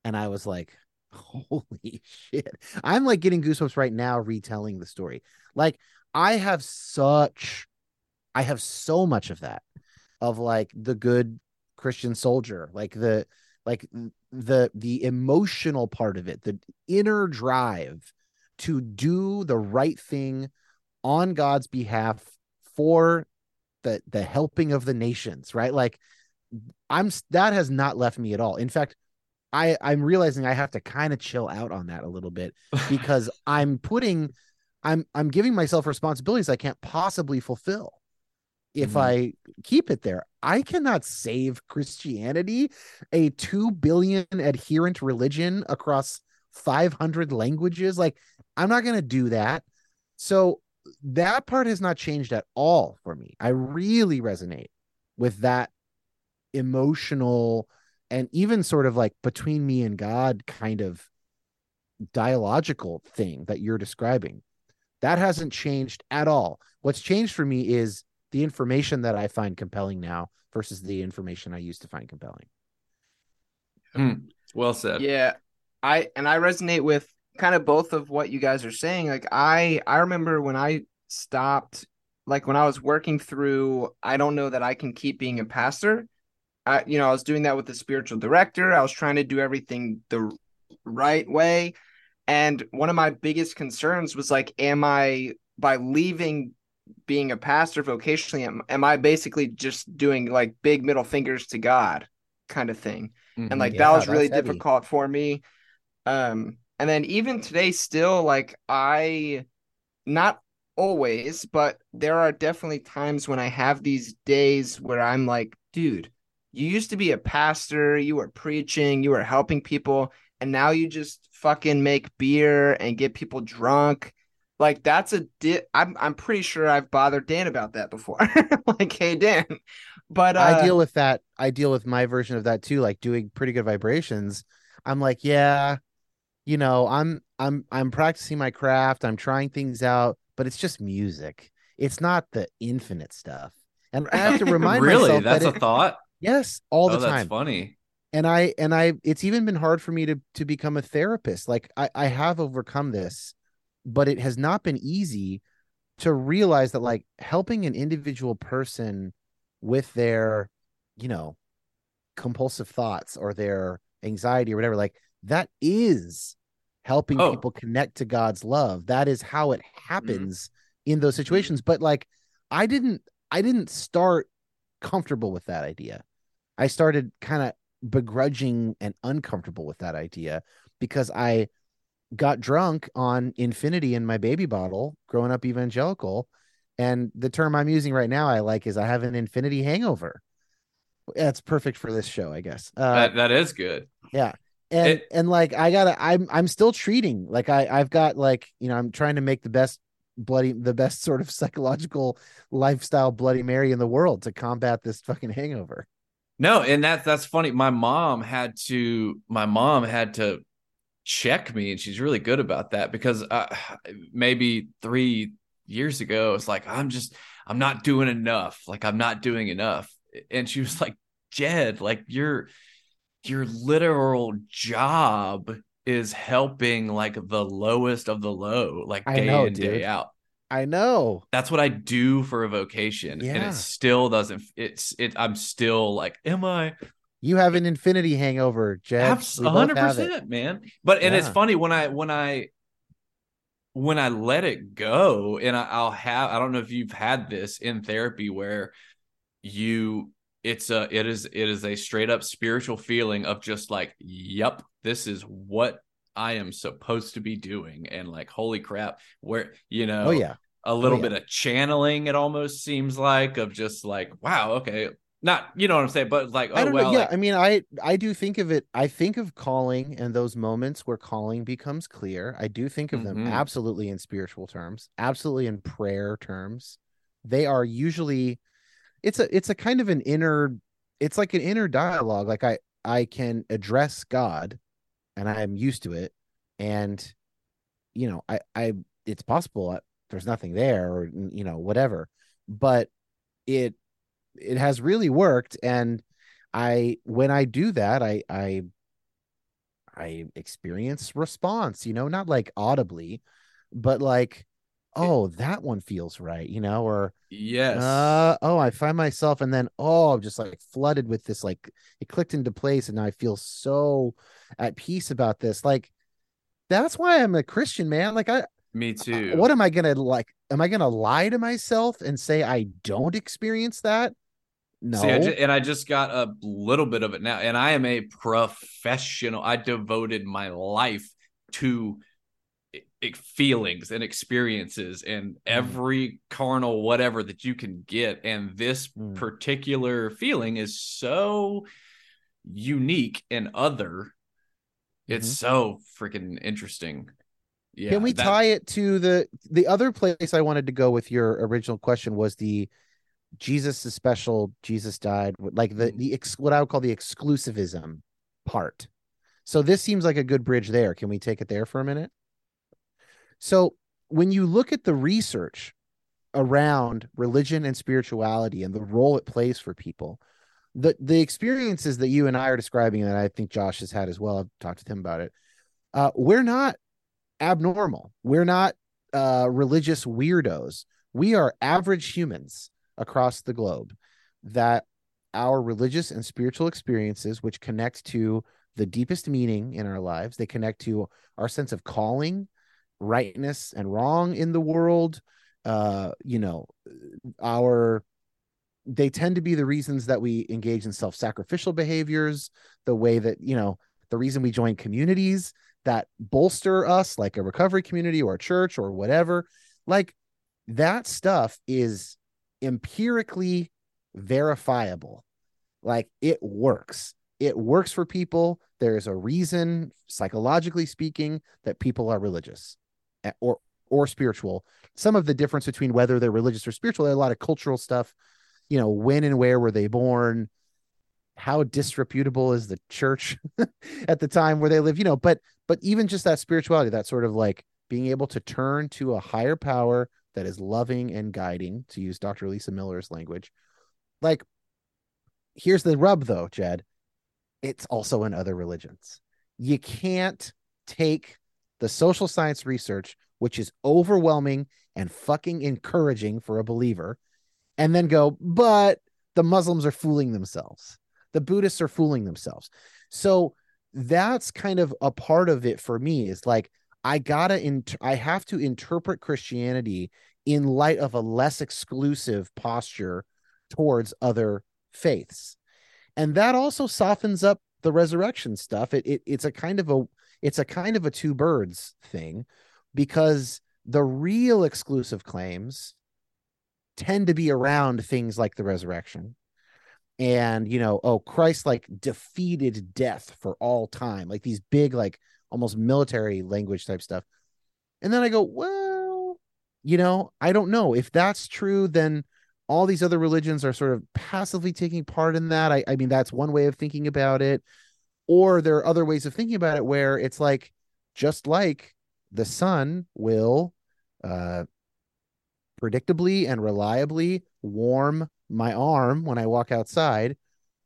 And i was like holy shit. I'm like getting goosebumps right now retelling the story. Like i have such i have so much of that of like the good christian soldier like the like the the emotional part of it the inner drive to do the right thing on god's behalf for the the helping of the nations right? Like i'm that has not left me at all. In fact i i'm realizing i have to kind of chill out on that a little bit because i'm putting i'm i'm giving myself responsibilities i can't possibly fulfill if Mhm. i keep it there. I cannot save christianity a 2 billion adherent religion across 500 languages. Like i'm not going to do that. So that part has not changed at all for me. I really resonate with that emotional and even sort of like between me and god kind of dialogical thing that you're describing. That hasn't changed at all. What's changed for me is the information that i find compelling now versus the information i used to find compelling hmm. Well said. Yeah, I and I resonate with kind of both of what you guys are saying. Like I I remember when I stopped like when I was working through I don't know that I can keep being a pastor. I you know, I was doing that with the spiritual director. I was trying to do everything the right way. And one of my biggest concerns was like am I by leaving being a pastor vocationally am, am I basically just doing like big middle fingers to God kind of thing? and Mhm. like Yeah, that was really heavy. difficult for me um and then even today still like i not always but there are definitely times when i have these days where i'm like dude you used to be a pastor you were preaching you were helping people and now you just fucking make beer and get people drunk like that's a di- I'm I'm pretty sure I've bothered Dan about that before. like, hey Dan, but uh, I deal with that. I deal with my version of that too, like doing pretty good vibrations. I'm like, yeah, you know, I'm I'm I'm practicing my craft. I'm trying things out, but it's just music. It's not the infinite stuff. And I have to remind really, myself that's that a it- thought. yes, all the oh, that's time. funny. And I and I it's even been hard for me to to become a therapist. Like I I have overcome this, but it has not been easy to realize that like helping an individual person with their you know compulsive thoughts or their anxiety or whatever like that is helping Oh. people connect to god's love. That is how it mm-hmm. happens in those mm-hmm. situations. But like i didn't i didn't start comfortable with that idea. I started kind of begrudging and uncomfortable with that idea because i got drunk on infinity in my baby bottle growing up evangelical and the term i'm using right now i like is i have an infinity hangover that's perfect for this show i guess uh, that, that is good. Yeah. And It- and like I gotta I'm I'm still treating like I I've got like you know I'm trying to make the best bloody the best sort of psychological lifestyle bloody mary in the world to combat this fucking hangover. No, and that's that's funny. My mom had to my mom had to check me, and she's really good about that because uh, maybe three years ago, it's like I'm just I'm not doing enough. Like I'm not doing enough, and she was like, Jed, like your your literal job is helping like the lowest of the low, like day know, in day out I know. that's what I do for a vocation, and it still doesn't. It's it. I'm still like, am I? You have an infinity hangover. Abs- hundred percent, man. But and it's funny when I when I when I let it go, and I, I'll have. I don't know if you've had this in therapy where you it's a it is it is a straight up spiritual feeling of just like, yep, this is what I am supposed to be doing, and like, holy crap, where you know, Oh yeah. a little oh, yeah. bit of channeling it almost seems like of just like wow okay not you know what i'm saying but like oh I don't well know. Yeah, like, I mean, I I do think of it. I think of calling and those moments where calling becomes clear. I do think of them Mhm. absolutely in spiritual terms, absolutely in prayer terms. They are usually, it's a it's a kind of an inner, it's like an inner dialogue. Like I I can address God, and I am used to it, and you know I I it's possible that there's nothing there or you know whatever, but it it has really worked and i when i do that i i i experience response you know not like audibly but like oh that one feels right you know or yes uh oh i find myself and then oh i'm just like flooded with this like it clicked into place and now i feel so at peace about this like that's why i'm a christian man like i me too what am I gonna like? Am I gonna lie to myself and say I don't experience that? No. See, I ju- and I just got a little bit of it now, and I am a professional. I devoted my life to feelings and experiences and every carnal whatever that you can get. And this Mm. particular feeling is so unique and other. It's so freaking interesting. Yeah, Can we that- tie it to the the other place I wanted to go with your original question was the Jesus is special, Jesus died, like the Mhm. the ex, what I would call the exclusivism part. So this seems like a good bridge there. Can we take it there for a minute? So when you look at the research around religion and spirituality and the role it plays for people, the the experiences that you and I are describing, and I think Josh has had as well. I've talked to him about it. Uh, we're not abnormal. We're not uh, religious weirdos. We are average humans across the globe that our religious and spiritual experiences, which connect to the deepest meaning in our lives, they connect to our sense of calling, rightness and wrong in the world. Uh, you know, our they tend to be the reasons that we engage in self-sacrificial behaviors, the way that, you know, the reason we join communities that bolster us, like a recovery community or a church or whatever. Like that stuff is empirically verifiable. Like it works. It works for people. There's a reason, psychologically speaking, that people are religious eh, or or spiritual. Some of the difference between whether they're religious or spiritual, a lot of cultural stuff. You know, when and where were they born? How disreputable is the church at the time where they live? You know, but but even just that spirituality, that sort of like being able to turn to a higher power that is loving and guiding, to use Dr. Lisa Miller's language. Like, here's the rub though, Jed. It's also in other religions. You can't take the social science research, which is overwhelming and fucking encouraging for a believer, and then go, but the Muslims are fooling themselves. The Buddhists are fooling themselves. So that's kind of a part of it for me is like I gotta int- I have to interpret Christianity in light of a less exclusive posture towards other faiths. And that also softens up the resurrection stuff. It, it it's a kind of a it's a kind of a two birds thing because the real exclusive claims tend to be around things like the resurrection and you know oh christ like defeated death for all time like these big like almost military language type stuff. And then i go well you know i don't know. If that's true then all these other religions are sort of passively taking part in that. I, I mean that's one way of thinking about it. Or there are other ways of thinking about it where it's like just like the sun will uh predictably and reliably warm my arm when I walk outside,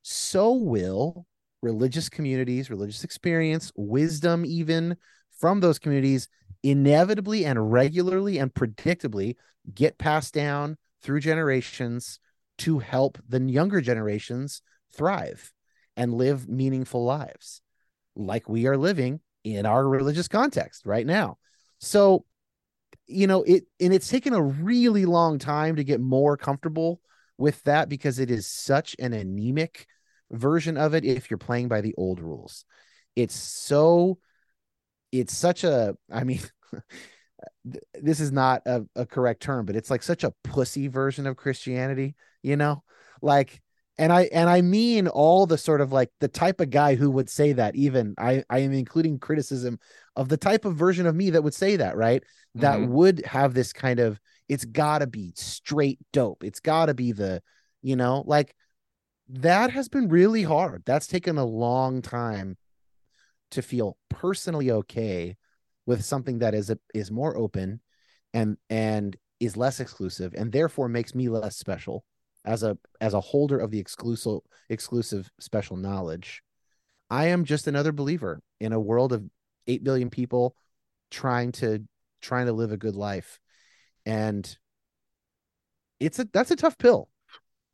so will religious communities, religious experience, wisdom, even from those communities, inevitably and regularly and predictably get passed down through generations to help the younger generations thrive and live meaningful lives like we are living in our religious context right now. So, you know, it and it's taken a really long time to get more comfortable with that because it is such an anemic version of it if you're playing by the old rules. It's so it's such a I mean this is not a, a correct term, but it's like such a pussy version of Christianity, you know? Like and I and I mean all the sort of like the type of guy who would say that even I I am including criticism of the type of version of me that would say that, right? That Mhm. would have this kind of it's got to be straight dope. It's got to be the, you know, like that has been really hard. That's taken a long time to feel personally okay with something that is a, is more open and and is less exclusive and therefore makes me less special as a as a holder of the exclusive exclusive special knowledge. I am just another believer in a world of 8 billion people trying to trying to live a good life and it's a that's a tough pill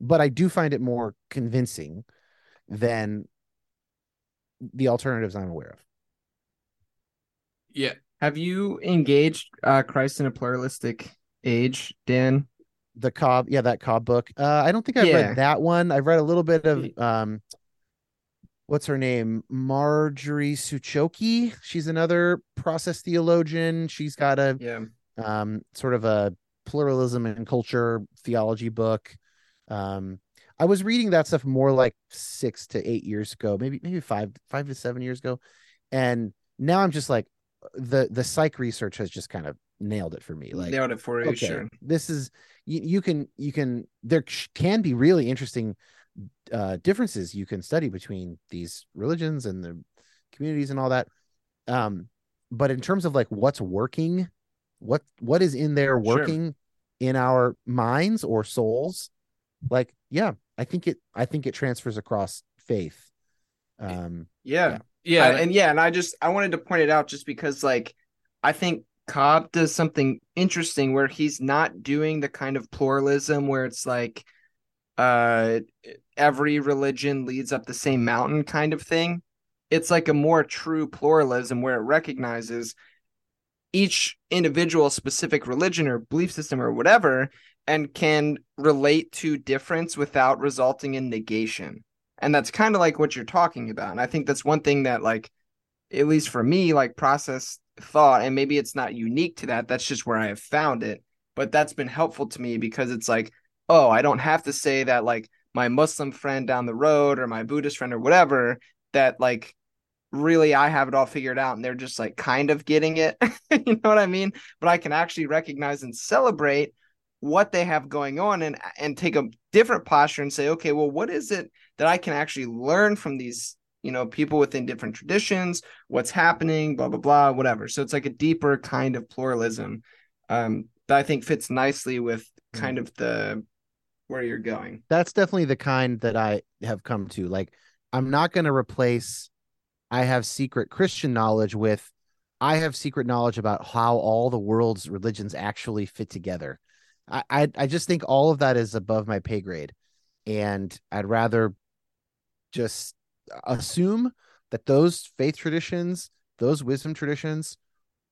but i do find it more convincing than the alternatives i'm aware of Yeah. Have you engaged uh, Christ in a pluralistic age, Dan? the cobb yeah that cobb book uh i don't think i've Yeah. read that one i've read a little bit of um what's her name marjorie suchocki she's another process theologian she's got a Yeah. um, sort of a pluralism and culture theology book. Um, I was reading that stuff more like six to eight years ago, maybe maybe five five to seven years ago, and now I'm just like the the psych research has just kind of nailed it for me. Like, Nailed it for you, okay, sure. this is you, you can you can there can be really interesting uh differences you can study between these religions and the communities and all that um but in terms of like what's working what what is in there Sure. working in our minds or souls like yeah i think it i think it transfers across faith um Yeah. Yeah. I- and yeah, and I just I wanted to point it out just because like I think Cobb does something interesting where he's not doing the kind of pluralism where it's like uh every religion leads up the same mountain kind of thing. It's like a more true pluralism where it recognizes each individual specific religion or belief system or whatever and can relate to difference without resulting in negation. And that's kind of like what you're talking about. And I think that's one thing that like at least for me like process thought and maybe it's not unique to that. That's just where I have found it. But that's been helpful to me because it's like, oh, I don't have to say that like my Muslim friend down the road or my Buddhist friend or whatever that like really I have it all figured out and they're just like kind of getting it. you know what I mean? But I can actually recognize and celebrate what they have going on and and take a different posture and say, okay, well, what is it that I can actually learn from these, you know, people within different traditions, what's happening, blah, blah, blah, whatever. So it's like a deeper kind of pluralism um that I think fits nicely with kind of the where you're going. that's definitely the kind that I have come to. Like, I'm not going to replace I have secret Christian knowledge with I have secret knowledge about how all the world's religions actually fit together. I, I, I just think all of that is above my pay grade, and I'd rather just assume that those faith traditions, those wisdom traditions,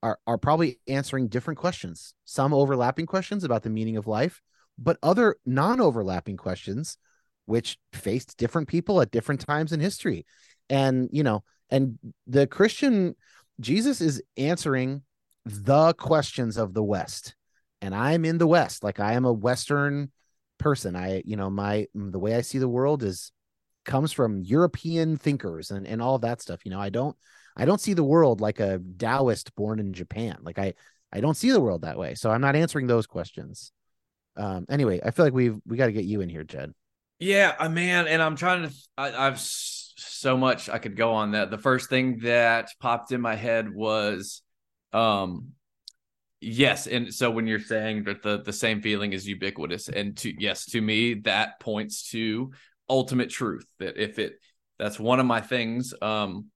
are are probably answering different questions. Some overlapping questions about the meaning of life, but other non-overlapping questions which faced different people at different times in history. And you know, and the Christian Jesus is answering the questions of the West. And I'm in the West. Like I am a Western person. I, you know, my the way I see the world is comes from European thinkers and, and all that stuff. You know, I don't I don't see the world like a Taoist born in Japan. Like I I don't see the world that way. So I'm not answering those questions. Um anyway, I feel like we've we got to get you in here, Jed. Yeah, uh, man, and I'm trying to. I, I've so much I could go on that. The first thing that popped in my head was, um, yes, and so when you're saying that the the same feeling is ubiquitous, and to yes, to me that points to ultimate truth. That if it that's one of my things. Um,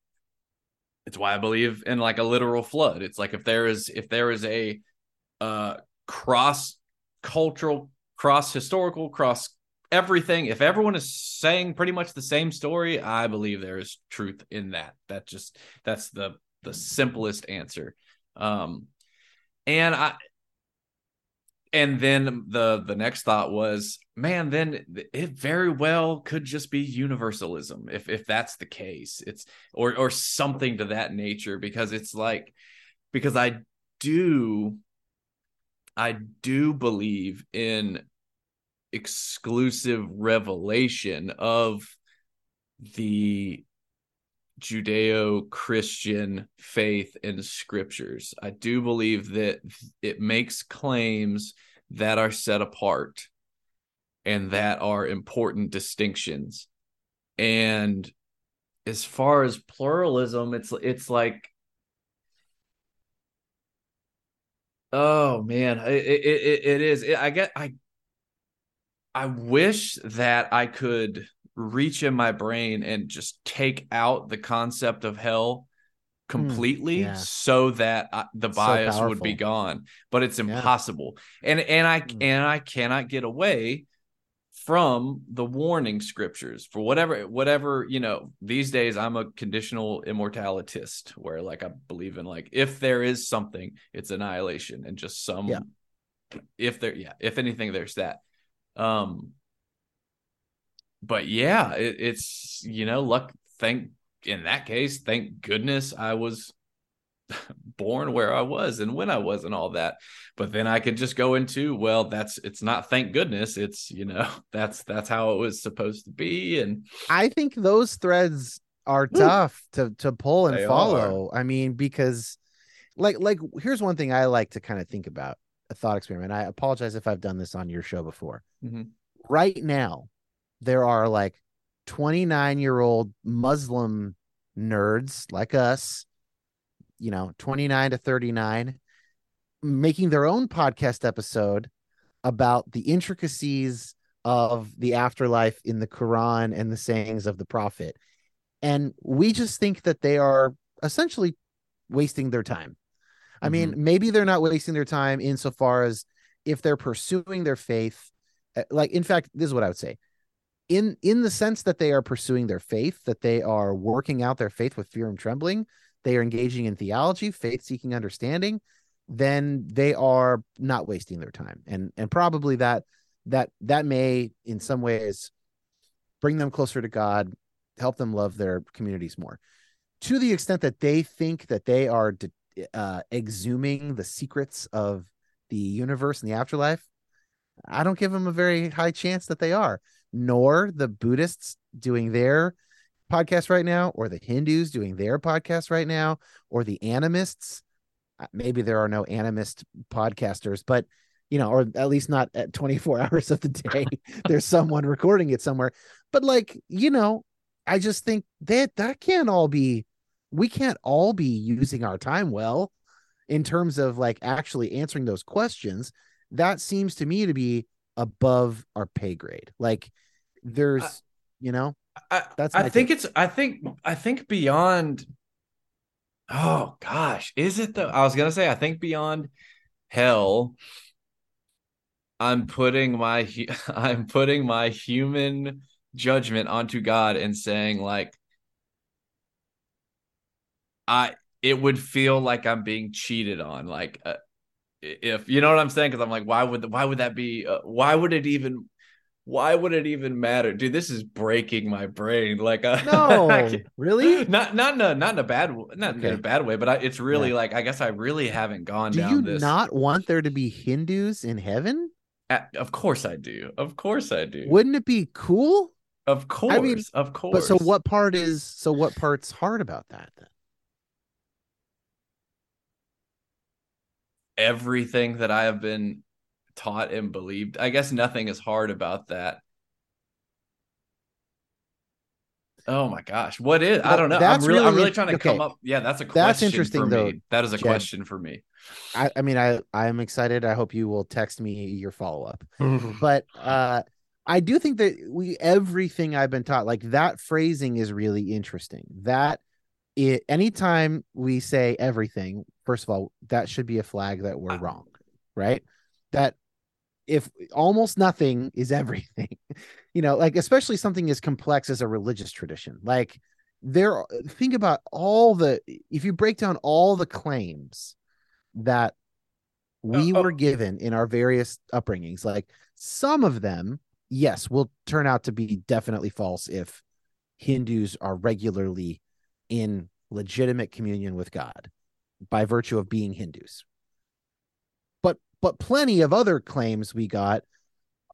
it's why I believe in like a literal flood. It's like if there is if there is a uh cross cultural, cross historical, cross everything if everyone is saying pretty much the same story i believe there is truth in that that just that's the the simplest answer um and i and then the the next thought was man then it very well could just be universalism if if that's the case. It's or or something to that nature because it's like because i do i do believe in exclusive revelation of the Judeo Christian faith and scriptures. I do believe that it makes claims that are set apart and that are important distinctions. And as far as pluralism, it's it's like oh man, it it, it is. It, I get I I wish that I could reach in my brain and just take out the concept of hell completely mm, yeah. so that I, the bias so would be gone but it's impossible yeah. and and i mm. and i cannot get away from the warning scriptures for whatever whatever you know these days i'm a conditional immortalitist where like i believe in like if there is something it's annihilation and just some yeah. if there yeah if anything there's that um, but yeah, it, it's you know, luck. Thank in that case, thank goodness I was born where I was and when I was and all that. But then I could just go into, well, that's it's not thank goodness. It's you know, that's that's how it was supposed to be. And I think those threads are tough to to pull and follow. Are. I mean, because like like here's one thing I like to kind of think about a thought experiment. I apologize if I've done this on your show before. Mm-hmm. Right now, there are like 29 year old Muslim nerds like us, you know, 29 to 39, making their own podcast episode about the intricacies of the afterlife in the Quran and the sayings of the Prophet. And we just think that they are essentially wasting their time. I mean, mm-hmm. maybe they're not wasting their time insofar as if they're pursuing their faith. Uh, like, in fact, this is what I would say. In in the sense that they are pursuing their faith, that they are working out their faith with fear and trembling, they are engaging in theology, faith seeking understanding, then they are not wasting their time. And and probably that that that may in some ways bring them closer to God, help them love their communities more. To the extent that they think that they are de- uh, exhuming the secrets of the universe and the afterlife, I don't give them a very high chance that they are. Nor the Buddhists doing their podcast right now, or the Hindus doing their podcast right now, or the animists. Uh, maybe there are no animist podcasters, but you know, or at least not at 24 hours of the day. There's someone recording it somewhere. But like, you know, I just think that that can't all be we can't all be using our time well in terms of like actually answering those questions that seems to me to be above our pay grade like there's I, you know I, that's i think it's i think i think beyond Oh gosh, is it though? I was gonna say I think beyond hell, I'm putting my I'm putting my human judgment onto God and saying like I it would feel like I'm being cheated on like uh, if you know what I'm saying because I'm like why would why would that be uh, why would it even why would it even matter dude this is breaking my brain like uh, No, I can't- really? not not in a not in a bad not in a bad way but I, it's really Yeah. like I guess I really haven't gone Do down you this not want there to be Hindus in heaven? Uh, of course I do of course I do Wouldn't it be cool? of course I mean, of course But so what part is so what part's hard about that then? everything that I have been taught and believed. I guess nothing is hard about that. Oh my gosh, what is? I don't know. I'm that's really, I'm really really trying to come up. Yeah, that's a question. That's interesting, for though, me. That is a Jed. question for me. I, I mean I I'm excited. I hope you will text me your follow up. But uh I do think that we everything I've been taught, like that phrasing is really interesting. That it anytime we say everything, first of all, that should be a flag that we're Ah. wrong, right? That if almost nothing is everything, you know, like especially something as complex as a religious tradition, like there think about all the if you break down all the claims that we Oh, oh. were given in our various upbringings, like some of them, yes, will turn out to be definitely false if Hindus are regularly in legitimate communion with God by virtue of being Hindus. But plenty of other claims we got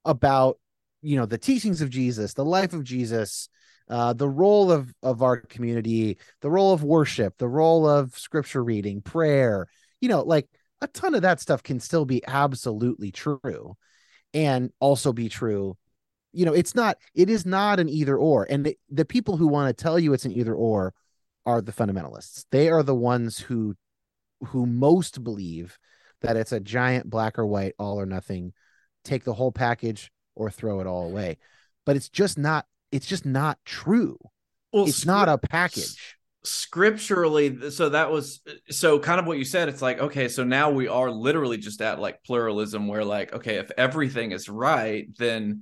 about you know the teachings of Jesus, the life of Jesus, uh, the role of of our community, the role of worship, the role of scripture reading, prayer. You know, like a ton of that stuff can still be absolutely true, and also be true. You know, it's not. It is not an either or, and the, the people who want to tell you it's an either or are the fundamentalists. They are the ones who who most believe that it's a giant black or white, all or nothing. Take the whole package or throw it all away. But it's just not. It's just not true. Well, It's not a package. scripturally so that was so kind of what you said it's like okay so now we are literally just at like pluralism where like okay if everything is right then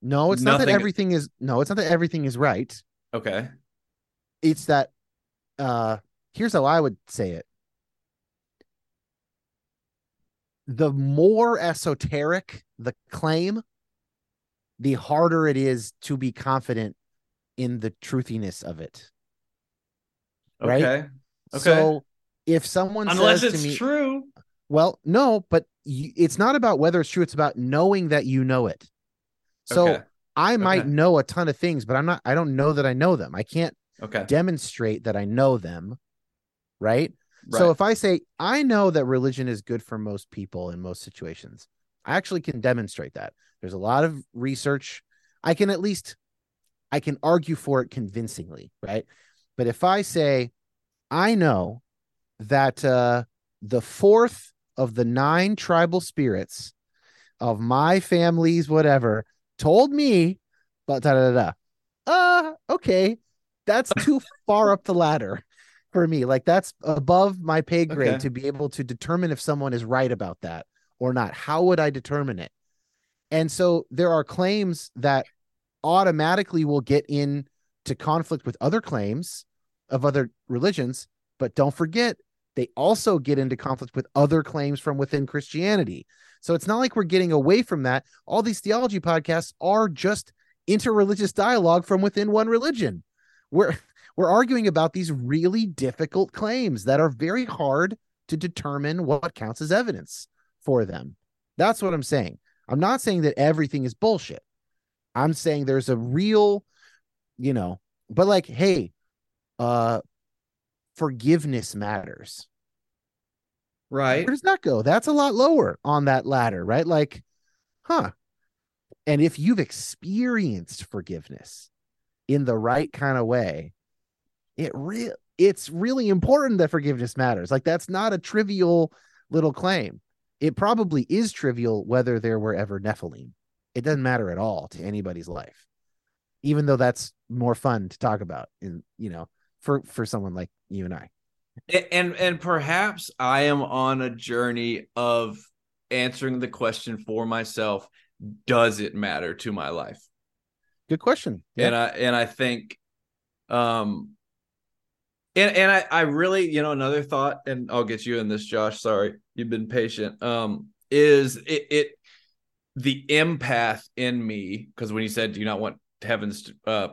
No, it's not that everything is. No, it's not that everything is right. okay It's that. uh Here's how I would say it. The more esoteric the claim, the harder it is to be confident in the truthiness of it. Right? okay Okay. So if someone unless says it's to me, true well, no, but you, it's not about whether it's true. It's about knowing that you know it. So okay I might Okay. know a ton of things, but I'm not. I don't know that I know them. I can't okay demonstrate that I know them. Right. Right. So if I say I know that religion is good for most people in most situations, I actually can demonstrate that. There's a lot of research. I can at least I can argue for it convincingly, right? But if I say I know that uh the fourth of the nine tribal spirits of my family's whatever told me but da da da da. Uh okay. That's too far up the ladder for me. Like that's above my pay grade Okay. to be able to determine if someone is right about that or not. How would I determine it? And so there are claims that automatically will get in to conflict with other claims of other religions, but don't forget they also get into conflict with other claims from within Christianity. So it's not like we're getting away from that. All these theology podcasts are just interreligious dialogue from within one religion. We're we're arguing about these really difficult claims that are very hard to determine what counts as evidence for them. That's what I'm saying. I'm not saying that everything is bullshit. I'm saying there's a real, you know, but like, hey, uh forgiveness matters. right Where does that go? That's a lot lower on that ladder, right? Like, huh. And if you've experienced forgiveness in the right kind of way, it real it's really important that forgiveness matters. Like that's not a trivial little claim. It probably is trivial whether there were ever Nephilim. It doesn't matter at all to anybody's life. Even though that's more fun to talk about in, you know, for for someone like you and I. and and perhaps I am on a journey of answering the question for myself. Does it matter to my life? Good question. Yeah. And I and I think, um, and and I I really you know another thought, and I'll get you in this, Josh. Sorry, you've been patient. Um, is it it the empath in me because when you said do you not want heavens to, uh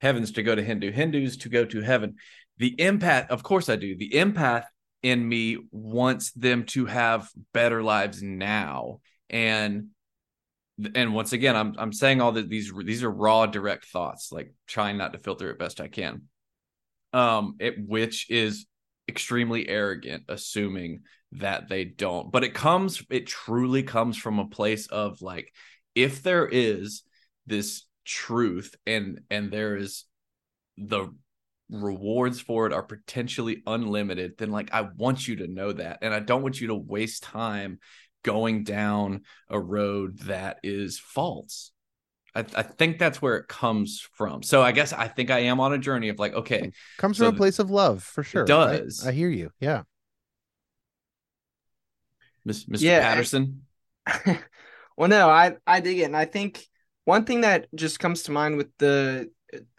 heavens to go to Hindu Hindus to go to heaven the empath of course I do the empath in me wants them to have better lives now and and once again i'm i'm saying all that these these are raw direct thoughts like trying not to filter it best i can um it which is extremely arrogant assuming that they don't. But it comes it truly comes from a place of like if there is this truth and and there is the rewards for it are potentially unlimited then like i want you to know that. And i don't want you to waste time going down a road that is false I, I, think that's where it comes from. So I guess I think I am on a journey of like, okay, comes so from a place of love for sure. does I, I, hear you? Yeah, Miss, Mr. Yeah, Patterson. well, no, I I dig it, and I think one thing that just comes to mind with the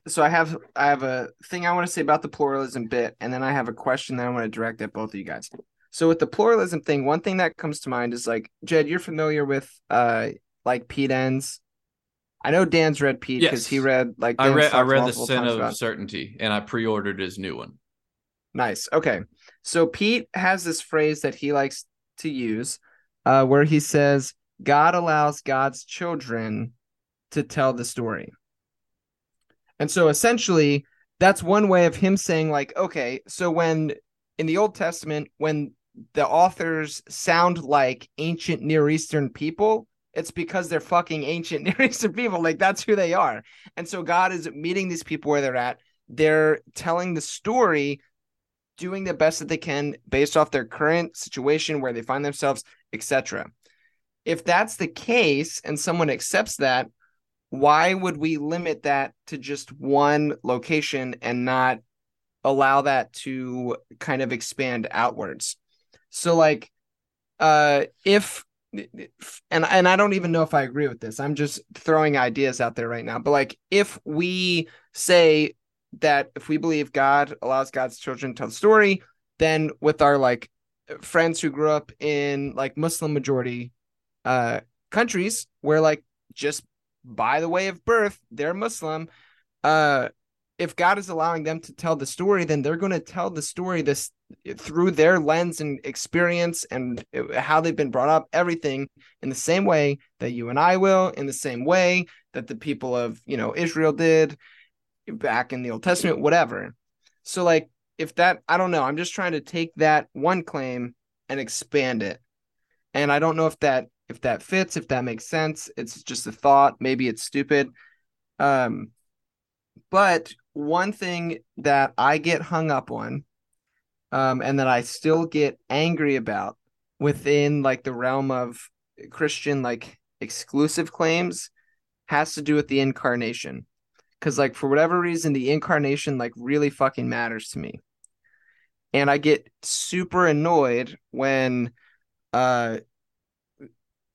so I have I have a thing I want to say about the pluralism bit, and then I have a question that I want to direct at both of you guys. So with the pluralism thing, one thing that comes to mind is like Jed, you're familiar with uh like Pete Enns. I know Dan's read Pete because yes. he read like Dan's I read I read the Sin of about. Certainty, and I pre-ordered his new one. Nice. Okay, so Pete has this phrase that he likes to use, uh, where he says, "God allows God's children to tell the story." And so essentially, that's one way of him saying, like, okay, so when in the Old Testament, when the authors sound like ancient Near Eastern people, it's because they're fucking ancient Near Eastern people. Like, that's who they are. And so God is meeting these people where they're at. They're telling the story, doing the best that they can based off their current situation, where they find themselves, etc. If that's the case and someone accepts that, why would we limit that to just one location and not allow that to kind of expand outwards so like uh if and and I don't even know if I agree with this. I'm just throwing ideas out there right now. But like if we say that if we believe God allows God's children to tell the story, then with our like friends who grew up in like Muslim majority uh countries where like just by the way of birth, they're Muslim. Uh, if God is allowing them to tell the story, then they're going to tell the story this through their lens and experience and how they've been brought up, everything in the same way that you and I will, in the same way that the people of you know Israel did back in the Old Testament, whatever. So like if that I don't know, I'm just trying to take that one claim and expand it. And I don't know if that if that fits, if that makes sense. It's just a thought. Maybe it's stupid. Um, but one thing that I get hung up on, um, and that I still get angry about within like the realm of Christian like exclusive claims has to do with the incarnation. Cause like for whatever reason, the incarnation like really fucking matters to me. And I get super annoyed when uh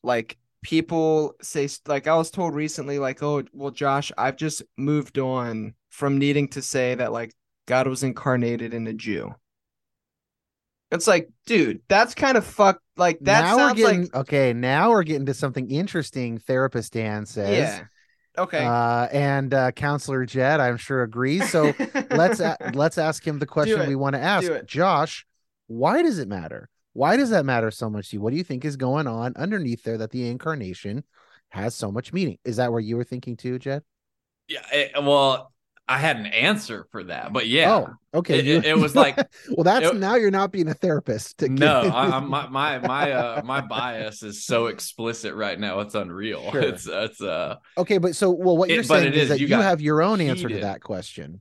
like people say like I was told recently like oh well Josh I've just moved on from needing to say that like God was incarnated in a Jew. It's like, dude, that's kind of fucked. Like that now sounds getting, like okay. Now we're getting to something interesting. Therapist Dan says, yeah, okay. Uh, and uh, Counselor Jed, I'm sure agrees. So let's a- let's ask him the question we want to ask. Josh, why does it matter? Why does that matter so much to you? What do you think is going on underneath there that the incarnation has so much meaning? Is that where you were thinking too, Jed? Yeah. It, well, I had an answer for that, but yeah. Oh, okay. It, it, it was like, well, that's it, now you're not being a therapist. no, I, my my my uh, my bias is so explicit right now. It's unreal. Sure. It's it's uh. Okay, but so well, what you're saying is, is, that you, you have your own heated. answer to that question.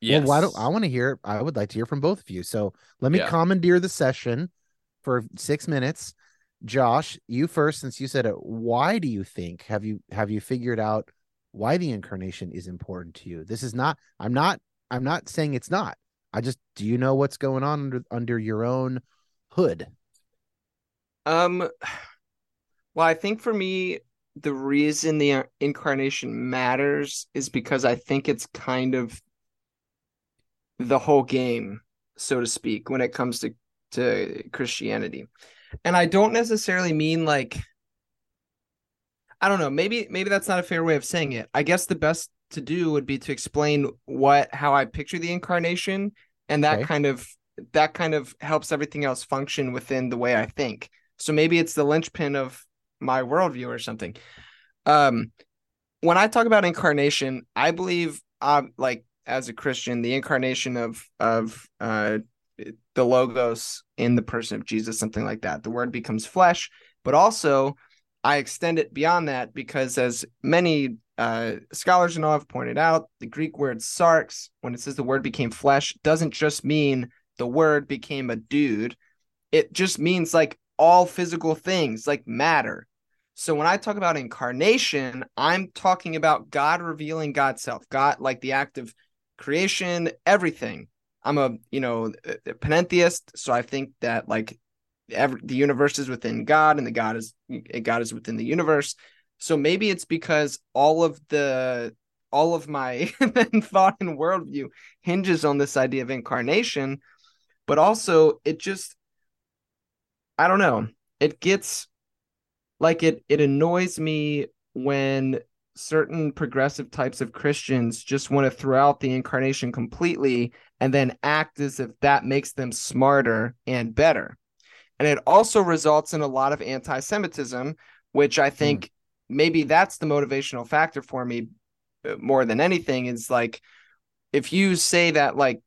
Yes. Well, why don't I want to hear? I would like to hear from both of you. So let me yeah. commandeer the session for six minutes. Josh, you first, since you said it. Why do you think have you have you figured out why the incarnation is important to you? This is not. I'm not. I'm not saying it's not. I just do you know what's going on under under your own hood? Um, well, I think for me, the reason the uh, incarnation matters is because I think it's kind of the whole game, so to speak, when it comes to to Christianity. And I don't necessarily mean like I don't know, maybe maybe that's not a fair way of saying it. I guess the best to do would be to explain what how I picture the incarnation and that Okay. kind of that kind of helps everything else function within the way I think. So maybe it's the linchpin of my worldview or something. Um when I talk about incarnation, I believe uh, like as a Christian, the incarnation of of uh the logos in the person of Jesus, something like that. The word becomes flesh, but also I extend it beyond that because, as many uh, scholars and all have pointed out, the Greek word sarx, when it says the word became flesh, doesn't just mean the word became a dude. It just means like all physical things, like matter. So when I talk about incarnation, I'm talking about God revealing God's self, God, like the act of creation, everything. I'm a you know a panentheist, so I think that like every, the universe is within God, and the God is God is within the universe. So maybe it's because all of the all of my thought and worldview hinges on this idea of incarnation, but also it just I don't know. It gets like it it annoys me when certain progressive types of Christians just want to throw out the incarnation completely and then act as if that makes them smarter and better. And it also results in a lot of anti Semitism, which I think maybe that's the motivational factor for me uh, more than anything is like, if you say that, like,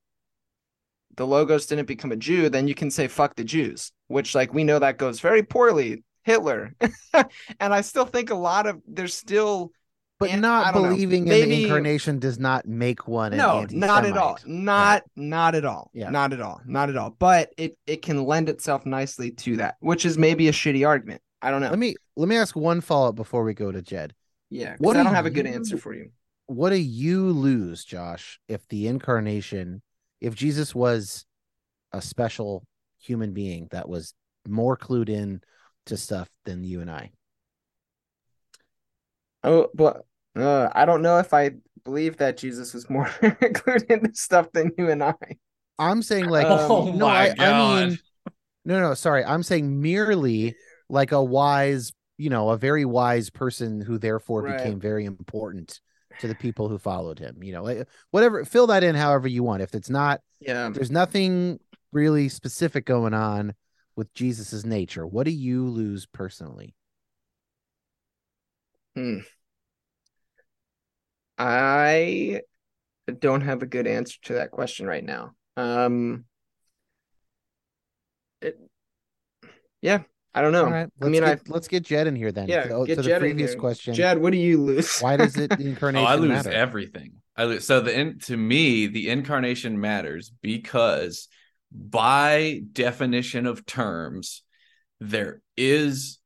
the Logos didn't become a Jew, then you can say, fuck the Jews, which, like, we know that goes very poorly. Hitler. and I still think a lot of there's still But And- not don't know. believing in the incarnation does not make one an no not at all. Not not at all. Yeah. not at all. Not at all. But it it can lend itself nicely to that which is maybe a shitty argument. I don't know. Let me let me ask one follow up before we go to Jed. Yeah, what i do don't have a good you- answer for you. What do you lose, Josh, if the incarnation, if Jesus was a special human being that was more clued in to stuff than you and I? Oh but uh, i don't know if i believe that jesus was more included in this stuff than you and i I'm saying like Um, oh no, I, god! I mean no no sorry. I'm saying merely like a wise, you know, a very wise person who therefore Right. became very important to the people who followed him. You know, whatever fill that in however you want. If it's not yeah there's nothing really specific going on with Jesus's nature. What do you lose personally? I don't have a good answer to that question right now um it, yeah i don't know All right, i let's mean i get, let's get Jed in here then. Yeah, to, get to the Jed in previous here. question. Jed, what do you lose? why does it the Oh, incarnation I lose matter? everything. I lose. So the in, to me, the incarnation matters because, by definition of terms, there is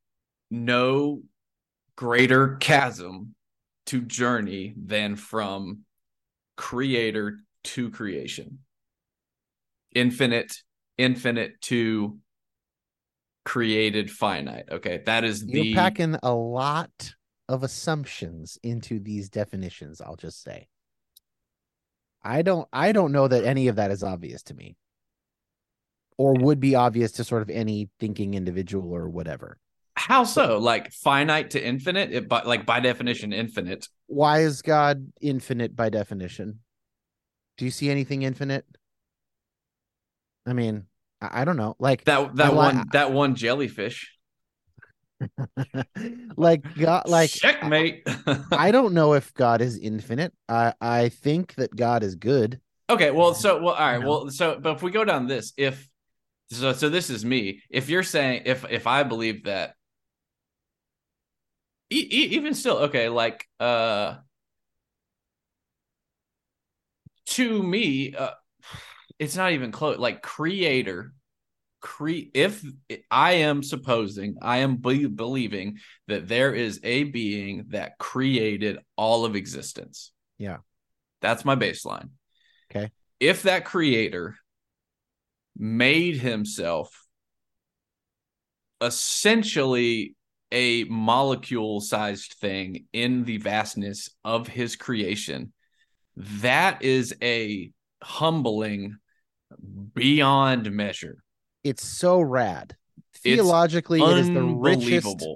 no greater chasm to journey than from creator to creation. Infinite, infinite to created finite. Okay, that is You're packing a lot of assumptions into these definitions, I'll just say. I don't I don't know that any of that is obvious to me. Or would be obvious to sort of any thinking individual or whatever. How so? Like finite to infinite? It, by, like by definition, infinite. Why is God infinite by definition? Do you see anything infinite? I mean, I, I don't know. Like That that I li- one that one jellyfish. like God like checkmate. I don't know if God is infinite. I I think that God is good. okay, well, so well, all right, well, so but if we go down this, if so, so this is me. If you're saying if if I believe that, e- even still, okay, like uh, to me, uh, it's not even close. Like creator, cre if I am supposing, I am be- believing that there is a being that created all of existence. Yeah. That's my baseline. Okay. if that creator made himself essentially a molecule sized thing in the vastness of his creation, that is a humbling beyond measure. It's so rad. Theologically, it is the richest.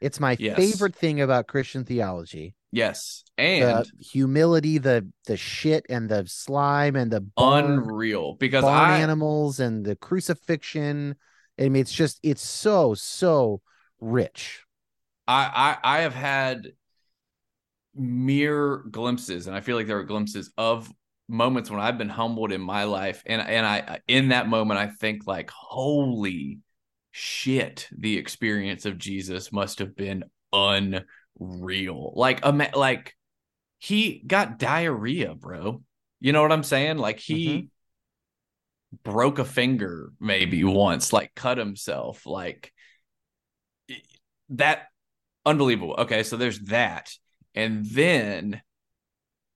It's my Yes. favorite thing about Christian theology. Yes. the And humility, the the shit and the slime and the barn, unreal because barn I animals and the crucifixion. I mean, it's just it's so so rich. I, I I have had mere glimpses, and I feel like there are glimpses of moments when I've been humbled in my life, and and I in that moment I think like, holy shit, the experience of Jesus must have been unreal. Like a like he got diarrhea, bro. You know what I'm saying? Like he mm-hmm. broke a finger maybe once, like cut himself, like that unbelievable. Okay, so there's that. And then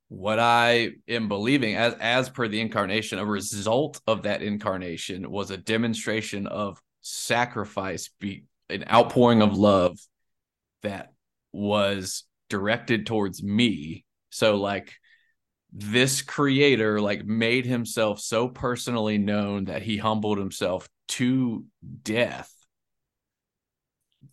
what I am believing as as per the incarnation, a result of that incarnation was a demonstration of sacrifice, be an outpouring of love that was directed towards me. So like this creator like made himself so personally known that he humbled himself to death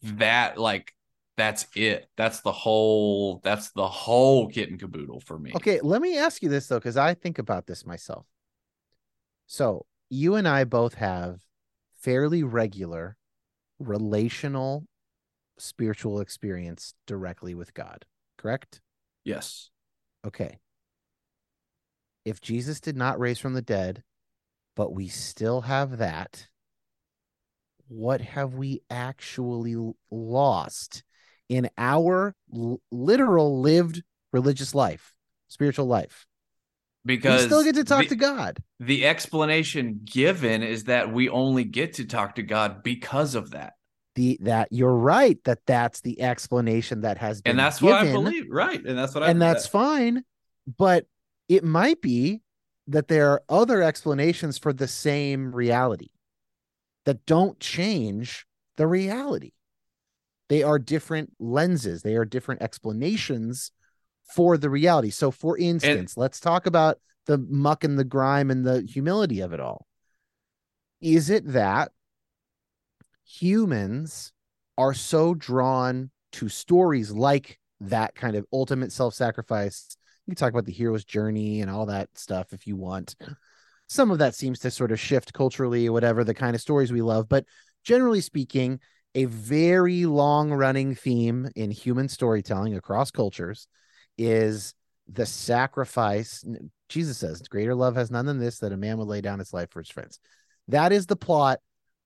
that like that's it that's the whole that's the whole kit and caboodle for me Okay, let me ask you this though, because I think about this myself. So you and I both have fairly regular relational spiritual experience directly with God, correct? yes Okay. If Jesus did not raise from the dead, but we still have that, what have we actually lost in our literal lived religious life, spiritual life? because we still get to talk the, to God. the explanation given is that we only get to talk to god because of that The that you're right that that's the explanation that has been and that's what i given. believe right and that's what i and that's fine but it might be that there are other explanations for the same reality that don't change the reality. They are different lenses. They are different explanations for the reality. So for instance let's talk about the muck and the grime and the humility of it all. Is it that humans are so drawn to stories like that kind of ultimate self-sacrifice? You can talk about the hero's journey and all that stuff if you want some of that seems to sort of shift culturally whatever the kind of stories we love but generally speaking a very long running theme in human storytelling across cultures is the sacrifice jesus says greater love has none than this that a man would lay down his life for his friends that is the plot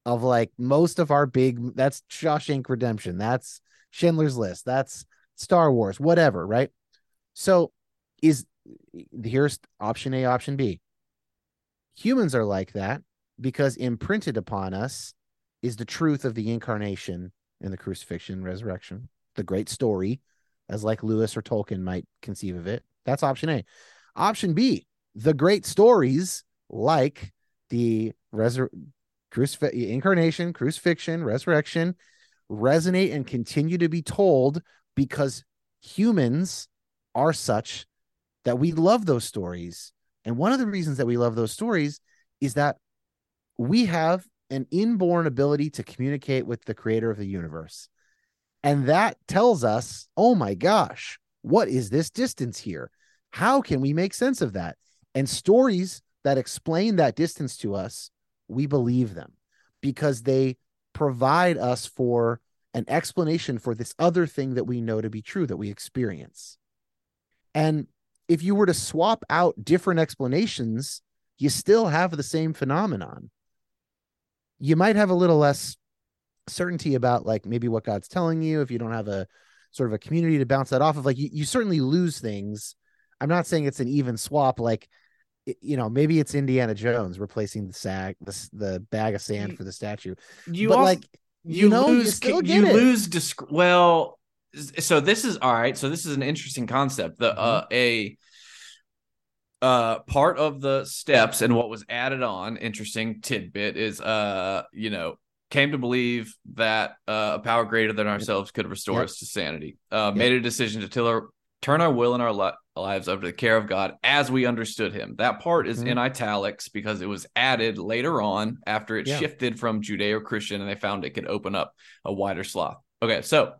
of like most of our big that's Shawshank Redemption, that's Schindler's List, that's Star Wars, whatever, right? So is here's option A, option B. Humans are like that because imprinted upon us is the truth of the incarnation and the crucifixion, resurrection, the great story, as like Lewis or Tolkien might conceive of it. That's option A. Option B, the great stories like the resur- crucif- incarnation, crucifixion, resurrection resonate and continue to be told because humans are such that we love those stories. And one of the reasons that we love those stories is that we have an inborn ability to communicate with the creator of the universe. And that tells us, oh my gosh, what is this distance here? How can we make sense of that? And stories that explain that distance to us, we believe them because they provide us for an explanation for this other thing that we know to be true that we experience. And if you were to swap out different explanations, you still have the same phenomenon. You might have a little less certainty about like maybe what God's telling you if you don't have a sort of a community to bounce that off of. Like you, you certainly lose things. I'm not saying it's an even swap. Like you know, maybe it's Indiana Jones replacing the sack, the the bag of sand You- for the statue. you but also, like you, you know, you lose you it. lose disc- well so this is all right so this is an interesting concept the Mm-hmm. uh a uh part of the steps and what was added on interesting tidbit is uh you know came to believe that uh, a power greater than ourselves could restore Yep. us to sanity uh made a decision to till our, turn our will and our li- lives over to the care of god as we understood him that part is Mhm. in italics because it was added later on after it Yeah. shifted from judeo-christian and they found it could open up a wider swath okay so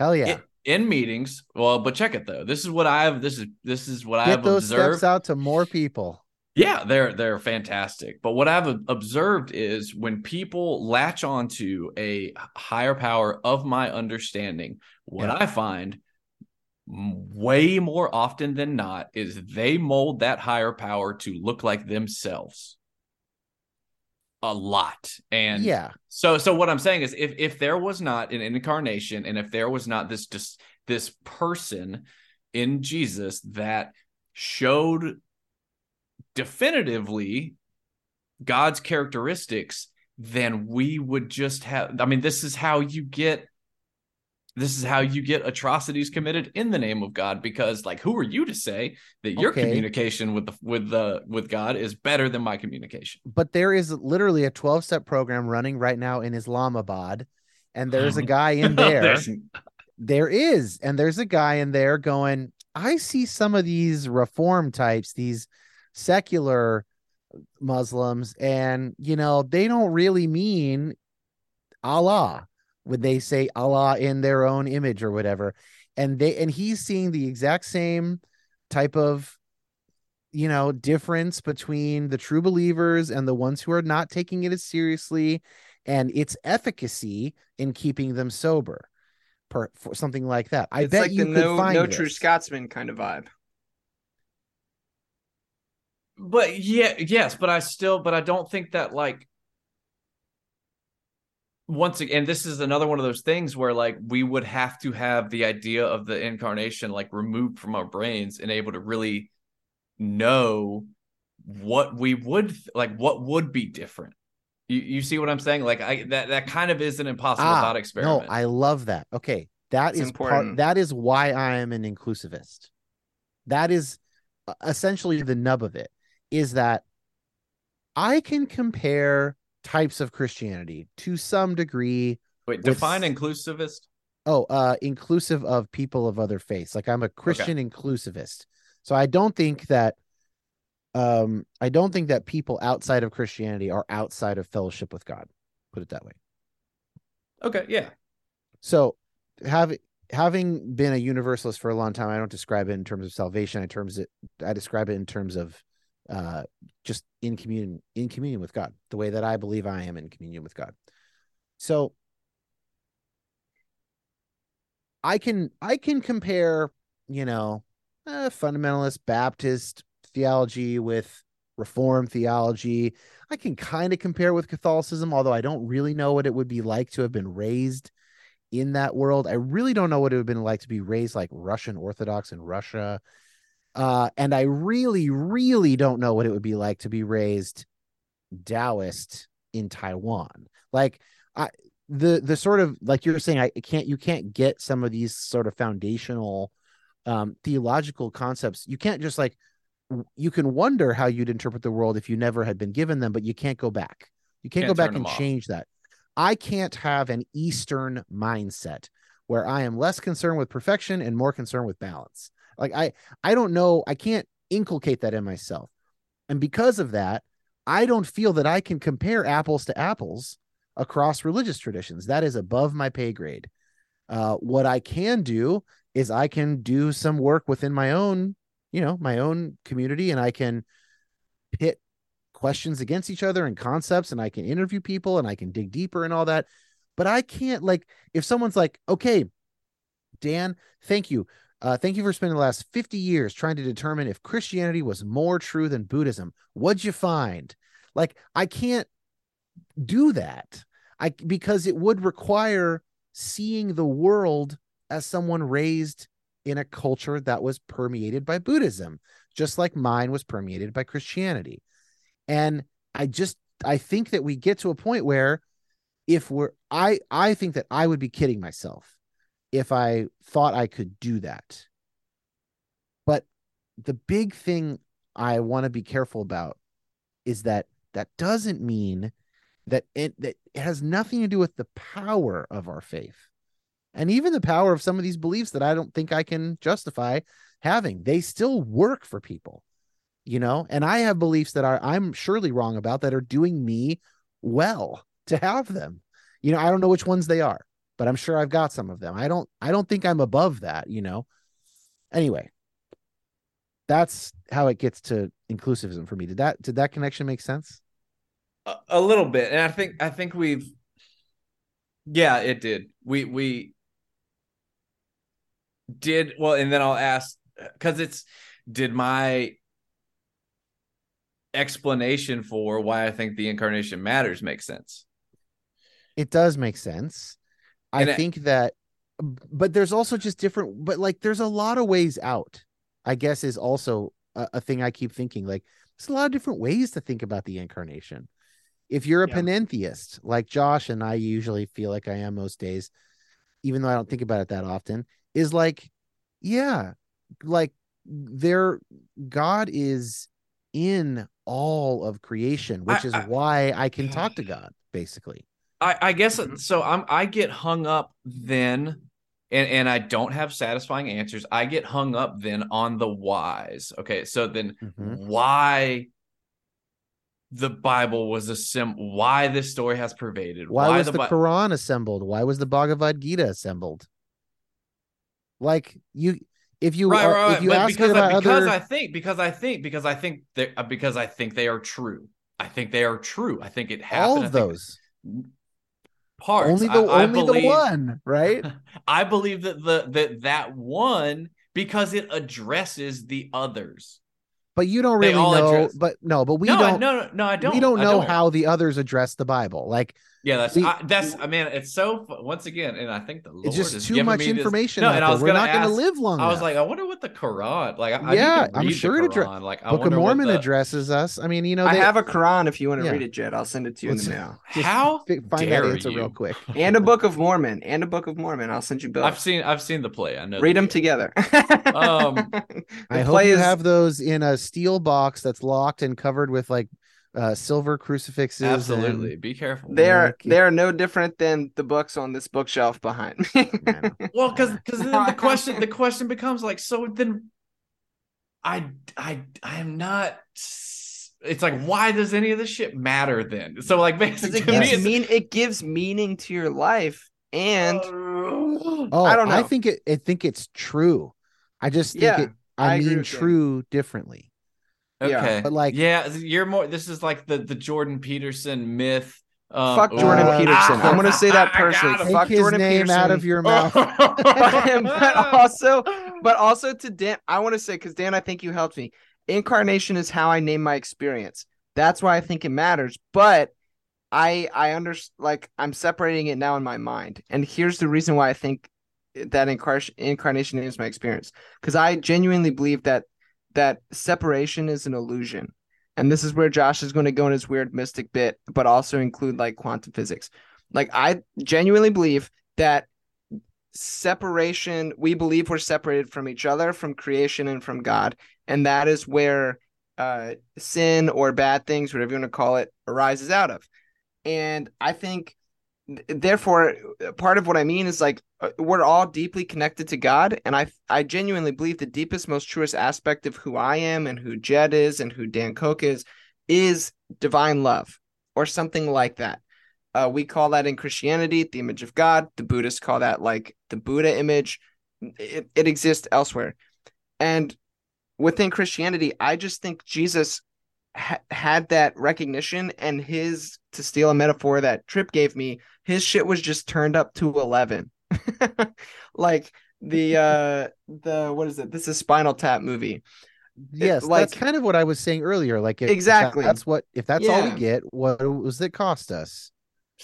Hell yeah. in, in meetings well but check it though this is what i've this is this is what Get i've those observed steps out to more people. yeah, they're they're fantastic. But what I've observed is when people latch onto a higher power of my understanding, what Yeah. I find way more often than not is they mold that higher power to look like themselves a lot. And yeah. so so what I'm saying is if if there was not an incarnation and if there was not this just this person in Jesus that showed definitively God's characteristics, then we would just have I mean this is how you get this is how you get atrocities committed in the name of God because like who are you to say that your Okay. communication with the with the with God is better than my communication? But there is literally a 12 step program running right now in Islamabad. And there's a mm-hmm. guy in there. There is. And there's a guy in there going, I see some of these reform types, these secular Muslims, and, you know, they don't really mean Allah when they say Allah in their own image or whatever. And they, and he's seeing the exact same type of, you know, difference between the true believers and the ones who are not taking it as seriously and its efficacy in keeping them sober per for something like that. I it's bet like you the could no find no this. true Scotsman kind of vibe. But yeah, yes, but I still, but I don't think that like once again, this is another one of those things where like we would have to have the idea of the incarnation like removed from our brains and able to really know what we would like, what would be different. You, you see what I'm saying? Like I that that kind of is an impossible Ah, thought No. I love that. Okay, that It's is part. important. That is why I am an inclusivist. That is uh, essentially the nub of it. Is that I can compare types of Christianity to some degree. Wait, with- define inclusivist. Oh, uh, inclusive of people of other faiths. Like I'm a Christian inclusivist. So I don't think that um I don't think that people outside of Christianity are outside of fellowship with God. Put it that way. Okay, yeah. So having having been a universalist for a long time, I don't describe it in terms of salvation. I terms it I describe it in terms of uh just in communion in communion with God, the way that I believe I am in communion with God. So I can I can compare, you know, uh, fundamentalist Baptist theology with Reform theology. I can kind of compare with Catholicism, although I don't really know what it would be like to have been raised in that world. I really don't know what it would have been like to be raised like Russian Orthodox in Russia. Uh, and I really, really don't know what it would be like to be raised Taoist in Taiwan. Like I the the sort of like you're saying, I can't you can't get some of these sort of foundational um theological concepts. You can't just like you can wonder how you'd interpret the world if you never had been given them, but you can't go back. You can't, Can't go back and off. change that. I can't have an Eastern mindset where I am less concerned with perfection and more concerned with balance. Like I I don't know, I can't inculcate that in myself. And because of that, I don't feel that I can compare apples to apples across religious traditions. That is above my pay grade. Uh, what I can do is I can do some work within my own, you know, my own community, and I can pit questions against each other and concepts, and I can interview people and I can dig deeper and all that. But I can't like if someone's like, okay, Dan, thank you. Uh, thank you for spending the last 50 years trying to determine if Christianity was more true than Buddhism. What'd you find? Like, I can't do that. I because it would require seeing the world as someone raised in a culture that was permeated by Buddhism, just like mine was permeated by Christianity. And I just I think that we get to a point where if we're I I think that I would be kidding myself if I thought I could do that. But the big thing I want to be careful about is that that doesn't mean that it that it has nothing to do with the power of our faith. And even the power of some of these beliefs that I don't think I can justify having. They still work for people. You know, and I have beliefs that are I'm surely wrong about that are doing me well to have them. You know, I don't know which ones they are, but I'm sure I've got some of them. I don't I don't think I'm above that, you know. Anyway, that's how it gets to inclusivism for me. Did that did that connection make sense? A, a little bit, and I think I think we've, yeah, it did. We we did well, and then I'll ask because it's did my explanation for why I think the incarnation matters make sense. It does make sense. I And I- think that but there's also just different but like there's a lot of ways out. I guess is also a, a thing I keep thinking like there's a lot of different ways to think about the incarnation. If you're a Yeah. panentheist, like Josh and I usually feel like I am most days, even though I don't think about it that often, is like, yeah, like there God is in all of creation, which I- is I- why I can talk to God, basically. I, I guess Mhm. so. I'm I get hung up then, and and I don't have satisfying answers. I get hung up then on the whys. Okay, so then Mhm. why the Bible was a sim? Why this story has pervaded? Why, was the, Bi- Quran assembled? Why was the Bhagavad Gita assembled? Like you, if you right, are, right, if you ask because about I, because other, I think because I think because I think they because I think they are true. I think they are true. I think it happened. all of those, parts. only the I, I only believe, the one, right? I believe that the that that one because it addresses the others. But you don't really know. address- But no, but we no, don't. no, no, no, I don't. we don't I know how the others address the Bible. Like Yeah, that's we- I, that's. I mean, it's so once again, and I think the Lord it's just is too much me this- information. No, and I was We're gonna not going ask- to live long. I was enough. like, I wonder what the Quran. Like, I, yeah, I I'm sure the it addre- Quran. like, I Book of Mormon the- addresses us. I mean, you know, I they, have a Quran if you want to Yeah. read it, Jed. I'll send it to you in the mail. just How fi- find that dare answer you. real quick. And a Book of Mormon. And a Book of Mormon. I'll send you both. I've seen I've seen the play. I know. Read the them deal. together. Um, I hope play you have those in a steel box that's locked and covered with like uh, silver crucifixes. Absolutely. Be careful. They're they're no different than the books on this bookshelf behind me. Well, because because then the question the question becomes like, so then, I I I am not. It's like, why does any of this shit matter then? So like, basically, it to me, gives mean it gives meaning to your life and Oh, I don't know. I think it. I think it's true. I just think Yeah, it. I, I mean true Dan. true differently. Yeah, okay, but, like- yeah, you're more. This is like the the Jordan Peterson myth. Um, fuck Jordan Uh, Peterson. I'm gonna say that personally. Fuck his Jordan name Peterson. out of your mouth. but also, but also to Dan, I want to say because Dan, I think you helped me. Incarnation is how I name my experience. That's why I think it matters. But I, I understand. Like I'm separating it now in my mind, and here's the reason why I think that incarnation incarnation is my experience. Because I genuinely believe that that separation is an illusion, and this is where Josh is going to go in his weird mystic bit, but also include like quantum physics. Like I genuinely believe that separation we believe we're separated from each other from creation and from god. And that is where uh sin or bad things whatever you want to call it arises out of. And i think th- therefore part of what i mean is like uh, we're all deeply connected to god and i i genuinely believe the deepest most truest aspect of who i am and who jed is and who dan koch is is divine love or something like that uh, we call that in Christianity the image of God. The Buddhists call that like the Buddha image. It, it exists elsewhere. And within Christianity, I just think Jesus ha- had that recognition and his, to steal a metaphor that Trip gave me, his shit was just turned up to 11. like the, uh, the, what is it? This is Spinal Tap movie. Yes, like- that's kind of what I was saying earlier. Like, if, if that- Exactly. that's what if that's all we get, what was it cost us?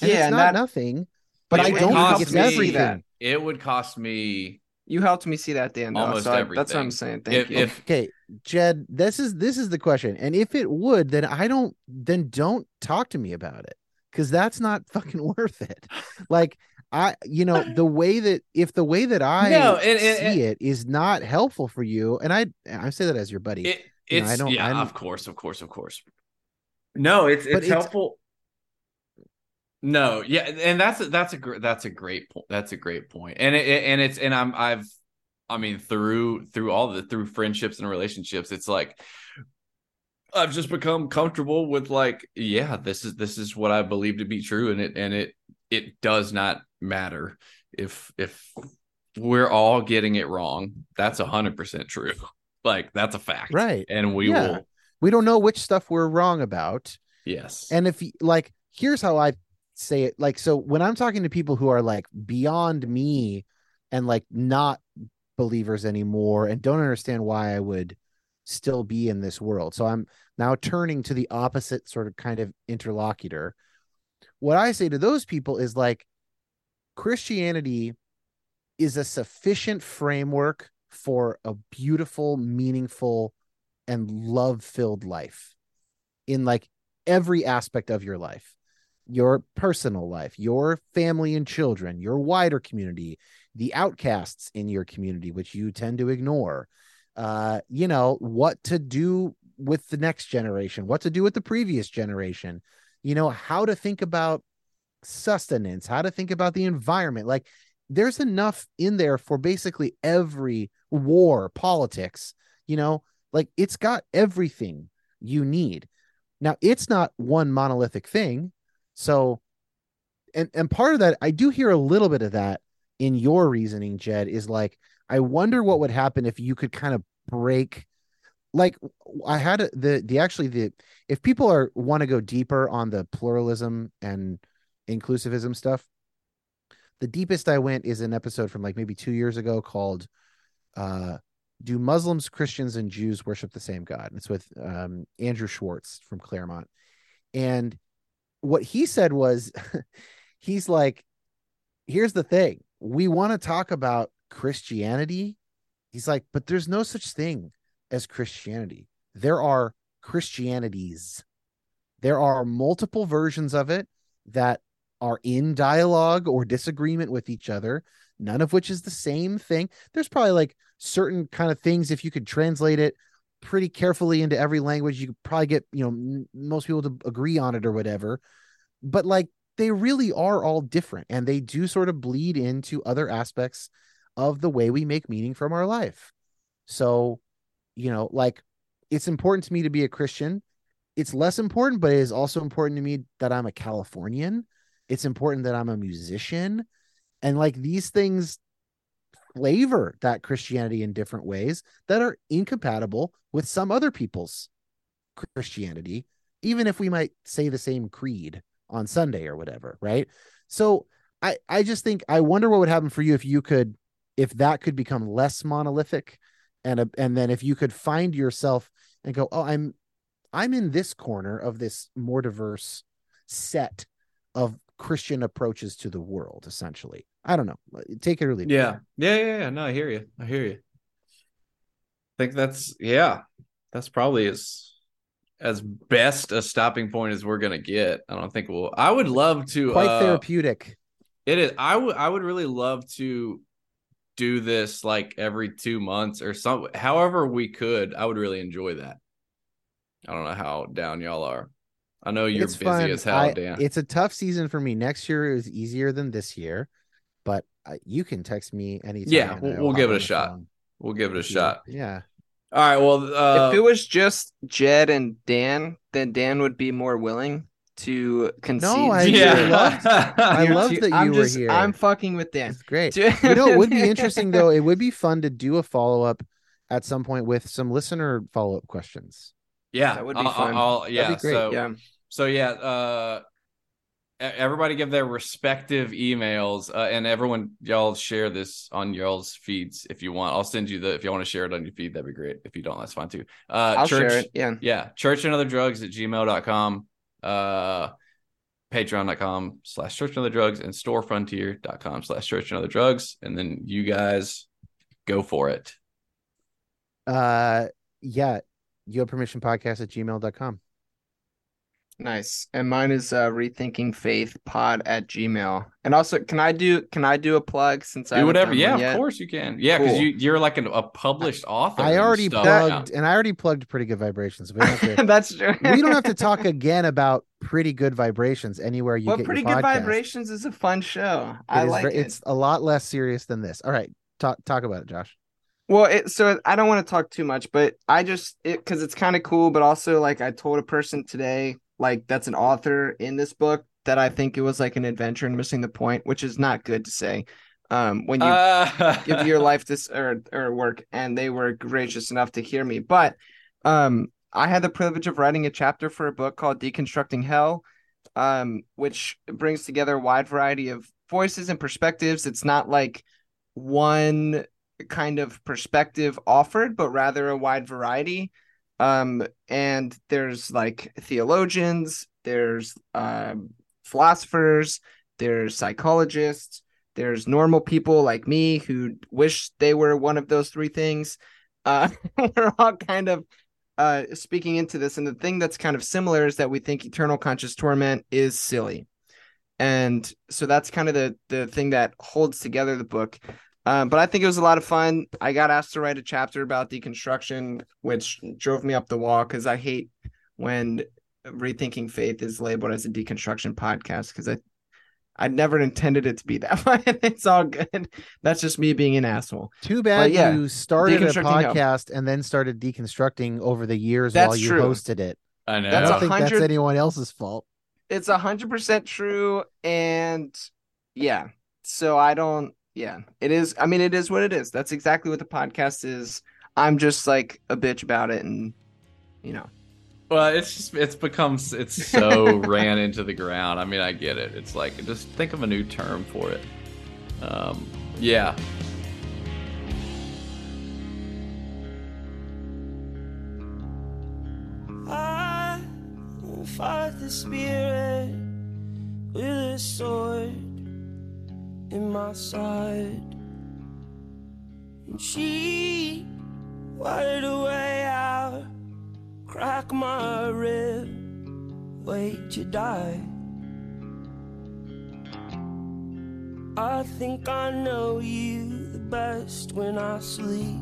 And Yeah, it's and not that- nothing. But It I don't cost think it's me- everything. that. It would cost me You helped me see that, Dan. though, Almost so I- that's what I'm saying. Thank if, you. if Okay, Jed, this is this is the question. And if it would, then I don't then don't talk to me about it. Cause that's not fucking worth it. Like I you know, the way that if the way that I No, and- and- see it is not helpful for you, and I I say that as your buddy. it You know, it's I don't- yeah, I'm- of course, of course, of course. No, it's But it's it's- helpful. No, yeah, and that's a- that's a gr- that's a great point. That's a great point, and it, and it's and I'm I've, I mean through through all the through friendships and relationships, it's like I've just become comfortable with like, yeah, this is this is what I believe to be true, and it and it it does not matter if if we're all getting it wrong. That's a hundred percent true. Like that's a fact, Right. And we Yeah. will, We don't know which stuff we're wrong about. yes, And if like, here's how I say it. Like, so when I'm talking to people who are like beyond me and like not believers anymore and don't understand why I would still be in this world. So I'm now turning to the opposite sort of kind of interlocutor. What I say to those people is like, Christianity is a sufficient framework for a beautiful, meaningful, and love filled life in like every aspect of your life your personal life, your family and children, your wider community, the outcasts in your community, which you tend to ignore. Uh, you know, what to do with the next generation, what to do with the previous generation, you know, how to think about sustenance, how to think about the environment. Like, there's enough in there for basically every war, politics, you know, like it's got everything you need. Now, it's not one monolithic thing. So, and and part of that, I do hear a little bit of that in your reasoning, Jed, is like, I wonder what would happen if you could kind of break. Like, I had the the actually the if people are want to go deeper on the pluralism and inclusivism stuff, the deepest I went is an episode from like maybe two years ago called uh do Muslims, Christians, and Jews worship the same God? And it's with um, Andrew Schwartz from Claremont. And what he said was, he's like, here's the thing we want to talk about Christianity. He's like, but there's no such thing as Christianity. There are Christianities. There are multiple versions of it that are in dialogue or disagreement with each other, none of which is the same thing. There's probably like certain kind of things, if you could translate it pretty carefully into every language, you could probably get, you know, m- most people to agree on it or whatever. But like they really are all different and they do sort of bleed into other aspects of the way we make meaning from our life. So, you know, like it's important to me to be a Christian. It's less important, but it is also important to me that I'm a Californian. It's important that I'm a musician. And like these things flavor that Christianity in different ways that are incompatible with some other people's Christianity, even if we might say the same creed on Sunday or whatever, right? So I I just think I wonder what would happen for you if you could if that could become less monolithic and a, and then if you could find yourself and go, "Oh, I'm I'm in this corner of this more diverse set of Christian approaches to the world essentially." I don't know. Take it or leave it. yeah, yeah, yeah, yeah. No, I hear you. I hear you. I think that's yeah, that's probably as as best a stopping point as we're gonna get. I don't think we'll. I would love to. Quite uh, therapeutic. It is. I would. I would really love to do this like every two months or some. However we could. I would really enjoy that. I don't know how down y'all are. I know you're it's busy fun. as hell, I- Dan. It's a tough season for me. Next year is easier than this year, I, you can text me anytime. Yeah, we'll- we'll give it a shot. phone we'll give it a with shot. Yeah. All right. Well, uh, if it was just Jed and Dan, then Dan would be more willing to concede. No, I to really loved- I your loved two- that you I'm were just, here. I'm fucking with Dan. It's great. You know, it would be interesting though. It would be fun to do a follow up at some point with some listener follow up questions. yeah, That would be I'll- fun. I'll- That'd yeah. be great. So, Yeah. so yeah. Uh, everybody give their respective emails, uh, and everyone y'all share this on y'all's feeds if you want. I'll send you the if you want to share it on your feed. That'd be great. If you don't, that's fine too. Uh, I'll church, share it. Yeah. yeah church and other drugs at gmail.com uh patreon.com slash church and other drugs and storefrontier.com slash church and other drugs and then you guys go for it Uh, yeah. You have permission podcast at gmail.com. Nice. And mine is uh rethinking faith pod at gmail. And also can I do can I do a plug since I Do haven't whatever. Yeah, of yet? course you can. Yeah, because Cool. you you're like an, a published author. I already stuff. plugged, and I already plugged pretty good vibrations. We don't have to, That's true. we don't have to talk again about pretty good vibrations anywhere you Well, get pretty your good podcast. vibrations is a fun show. It I is like ver- it. It's a lot less serious than this. All right, talk talk about it, Josh. Well, it, so I don't want to talk too much, but I just it because it's kind of cool, but also like I told a person today, like that's an author in this book that I think it was like an adventure and missing the point, which is not good to say. Um, when you Uh, give your life this or or work, and they were gracious enough to hear me, but um, I had the privilege of writing a chapter for a book called Deconstructing Hell, um, which brings together a wide variety of voices and perspectives. It's not like one kind of perspective offered, but rather a wide variety. Um, and there's like theologians, there's um, philosophers, there's psychologists, there's normal people like me who wish they were one of those three things. Uh, we're all kind of uh, speaking into this, and the thing that's kind of similar is that we think eternal conscious torment is silly, and so that's kind of the the thing that holds together the book. Um, but I think it was a lot of fun. I got asked to write a chapter about deconstruction, which drove me up the wall because I hate when rethinking faith is labeled as a deconstruction podcast because I I never intended it to be that way. it's all good. That's just me being an asshole. Too bad yeah, you started a deconstructing hell. podcast and then started deconstructing over the years That's while you true. hosted it. I know. I don't think that's anyone else's fault. It's a hundred percent true, and yeah. So I don't. Yeah, it is. I mean, it is what it is. That's exactly what the podcast is. I'm just like a bitch about it, and you know. Well, it's just it's become it's so ran into the ground. I mean, I get it. It's like just think of a new term for it. Um, yeah. I fought the spirit with a sword in my side. And she wired a way out, crack my rib, wait to die. I think I know you the best when I sleep.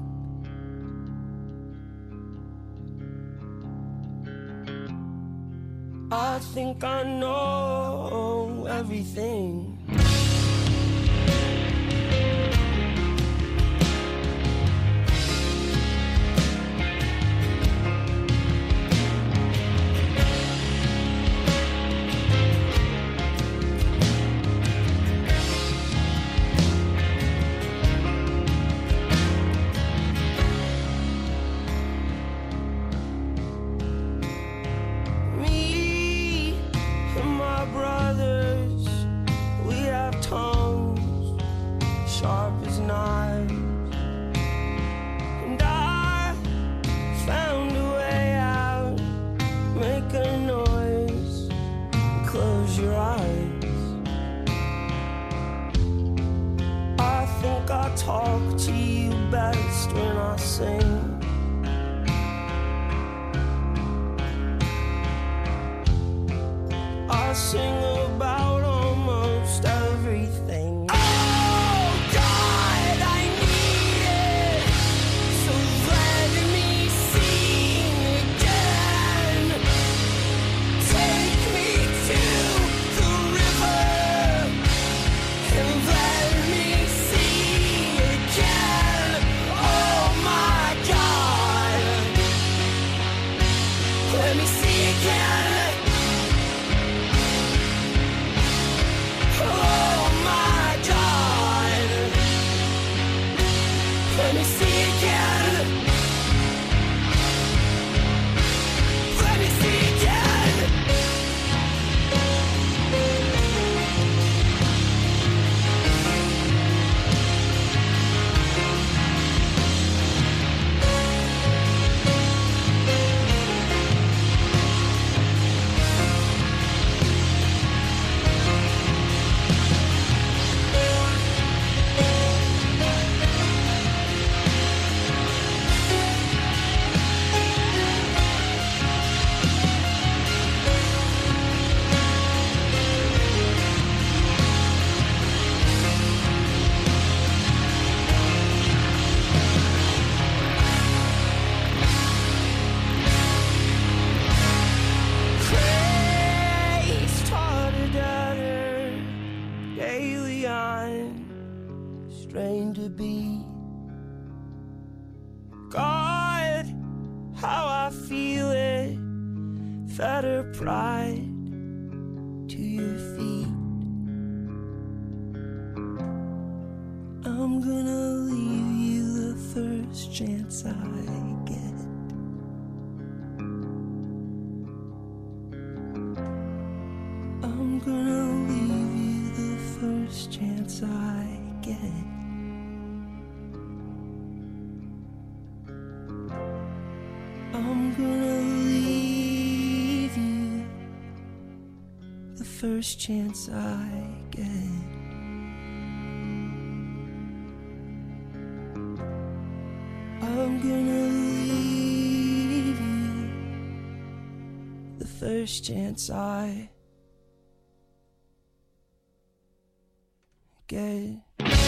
I think I know everything. first chance I get. I'm gonna leave you the first chance I get.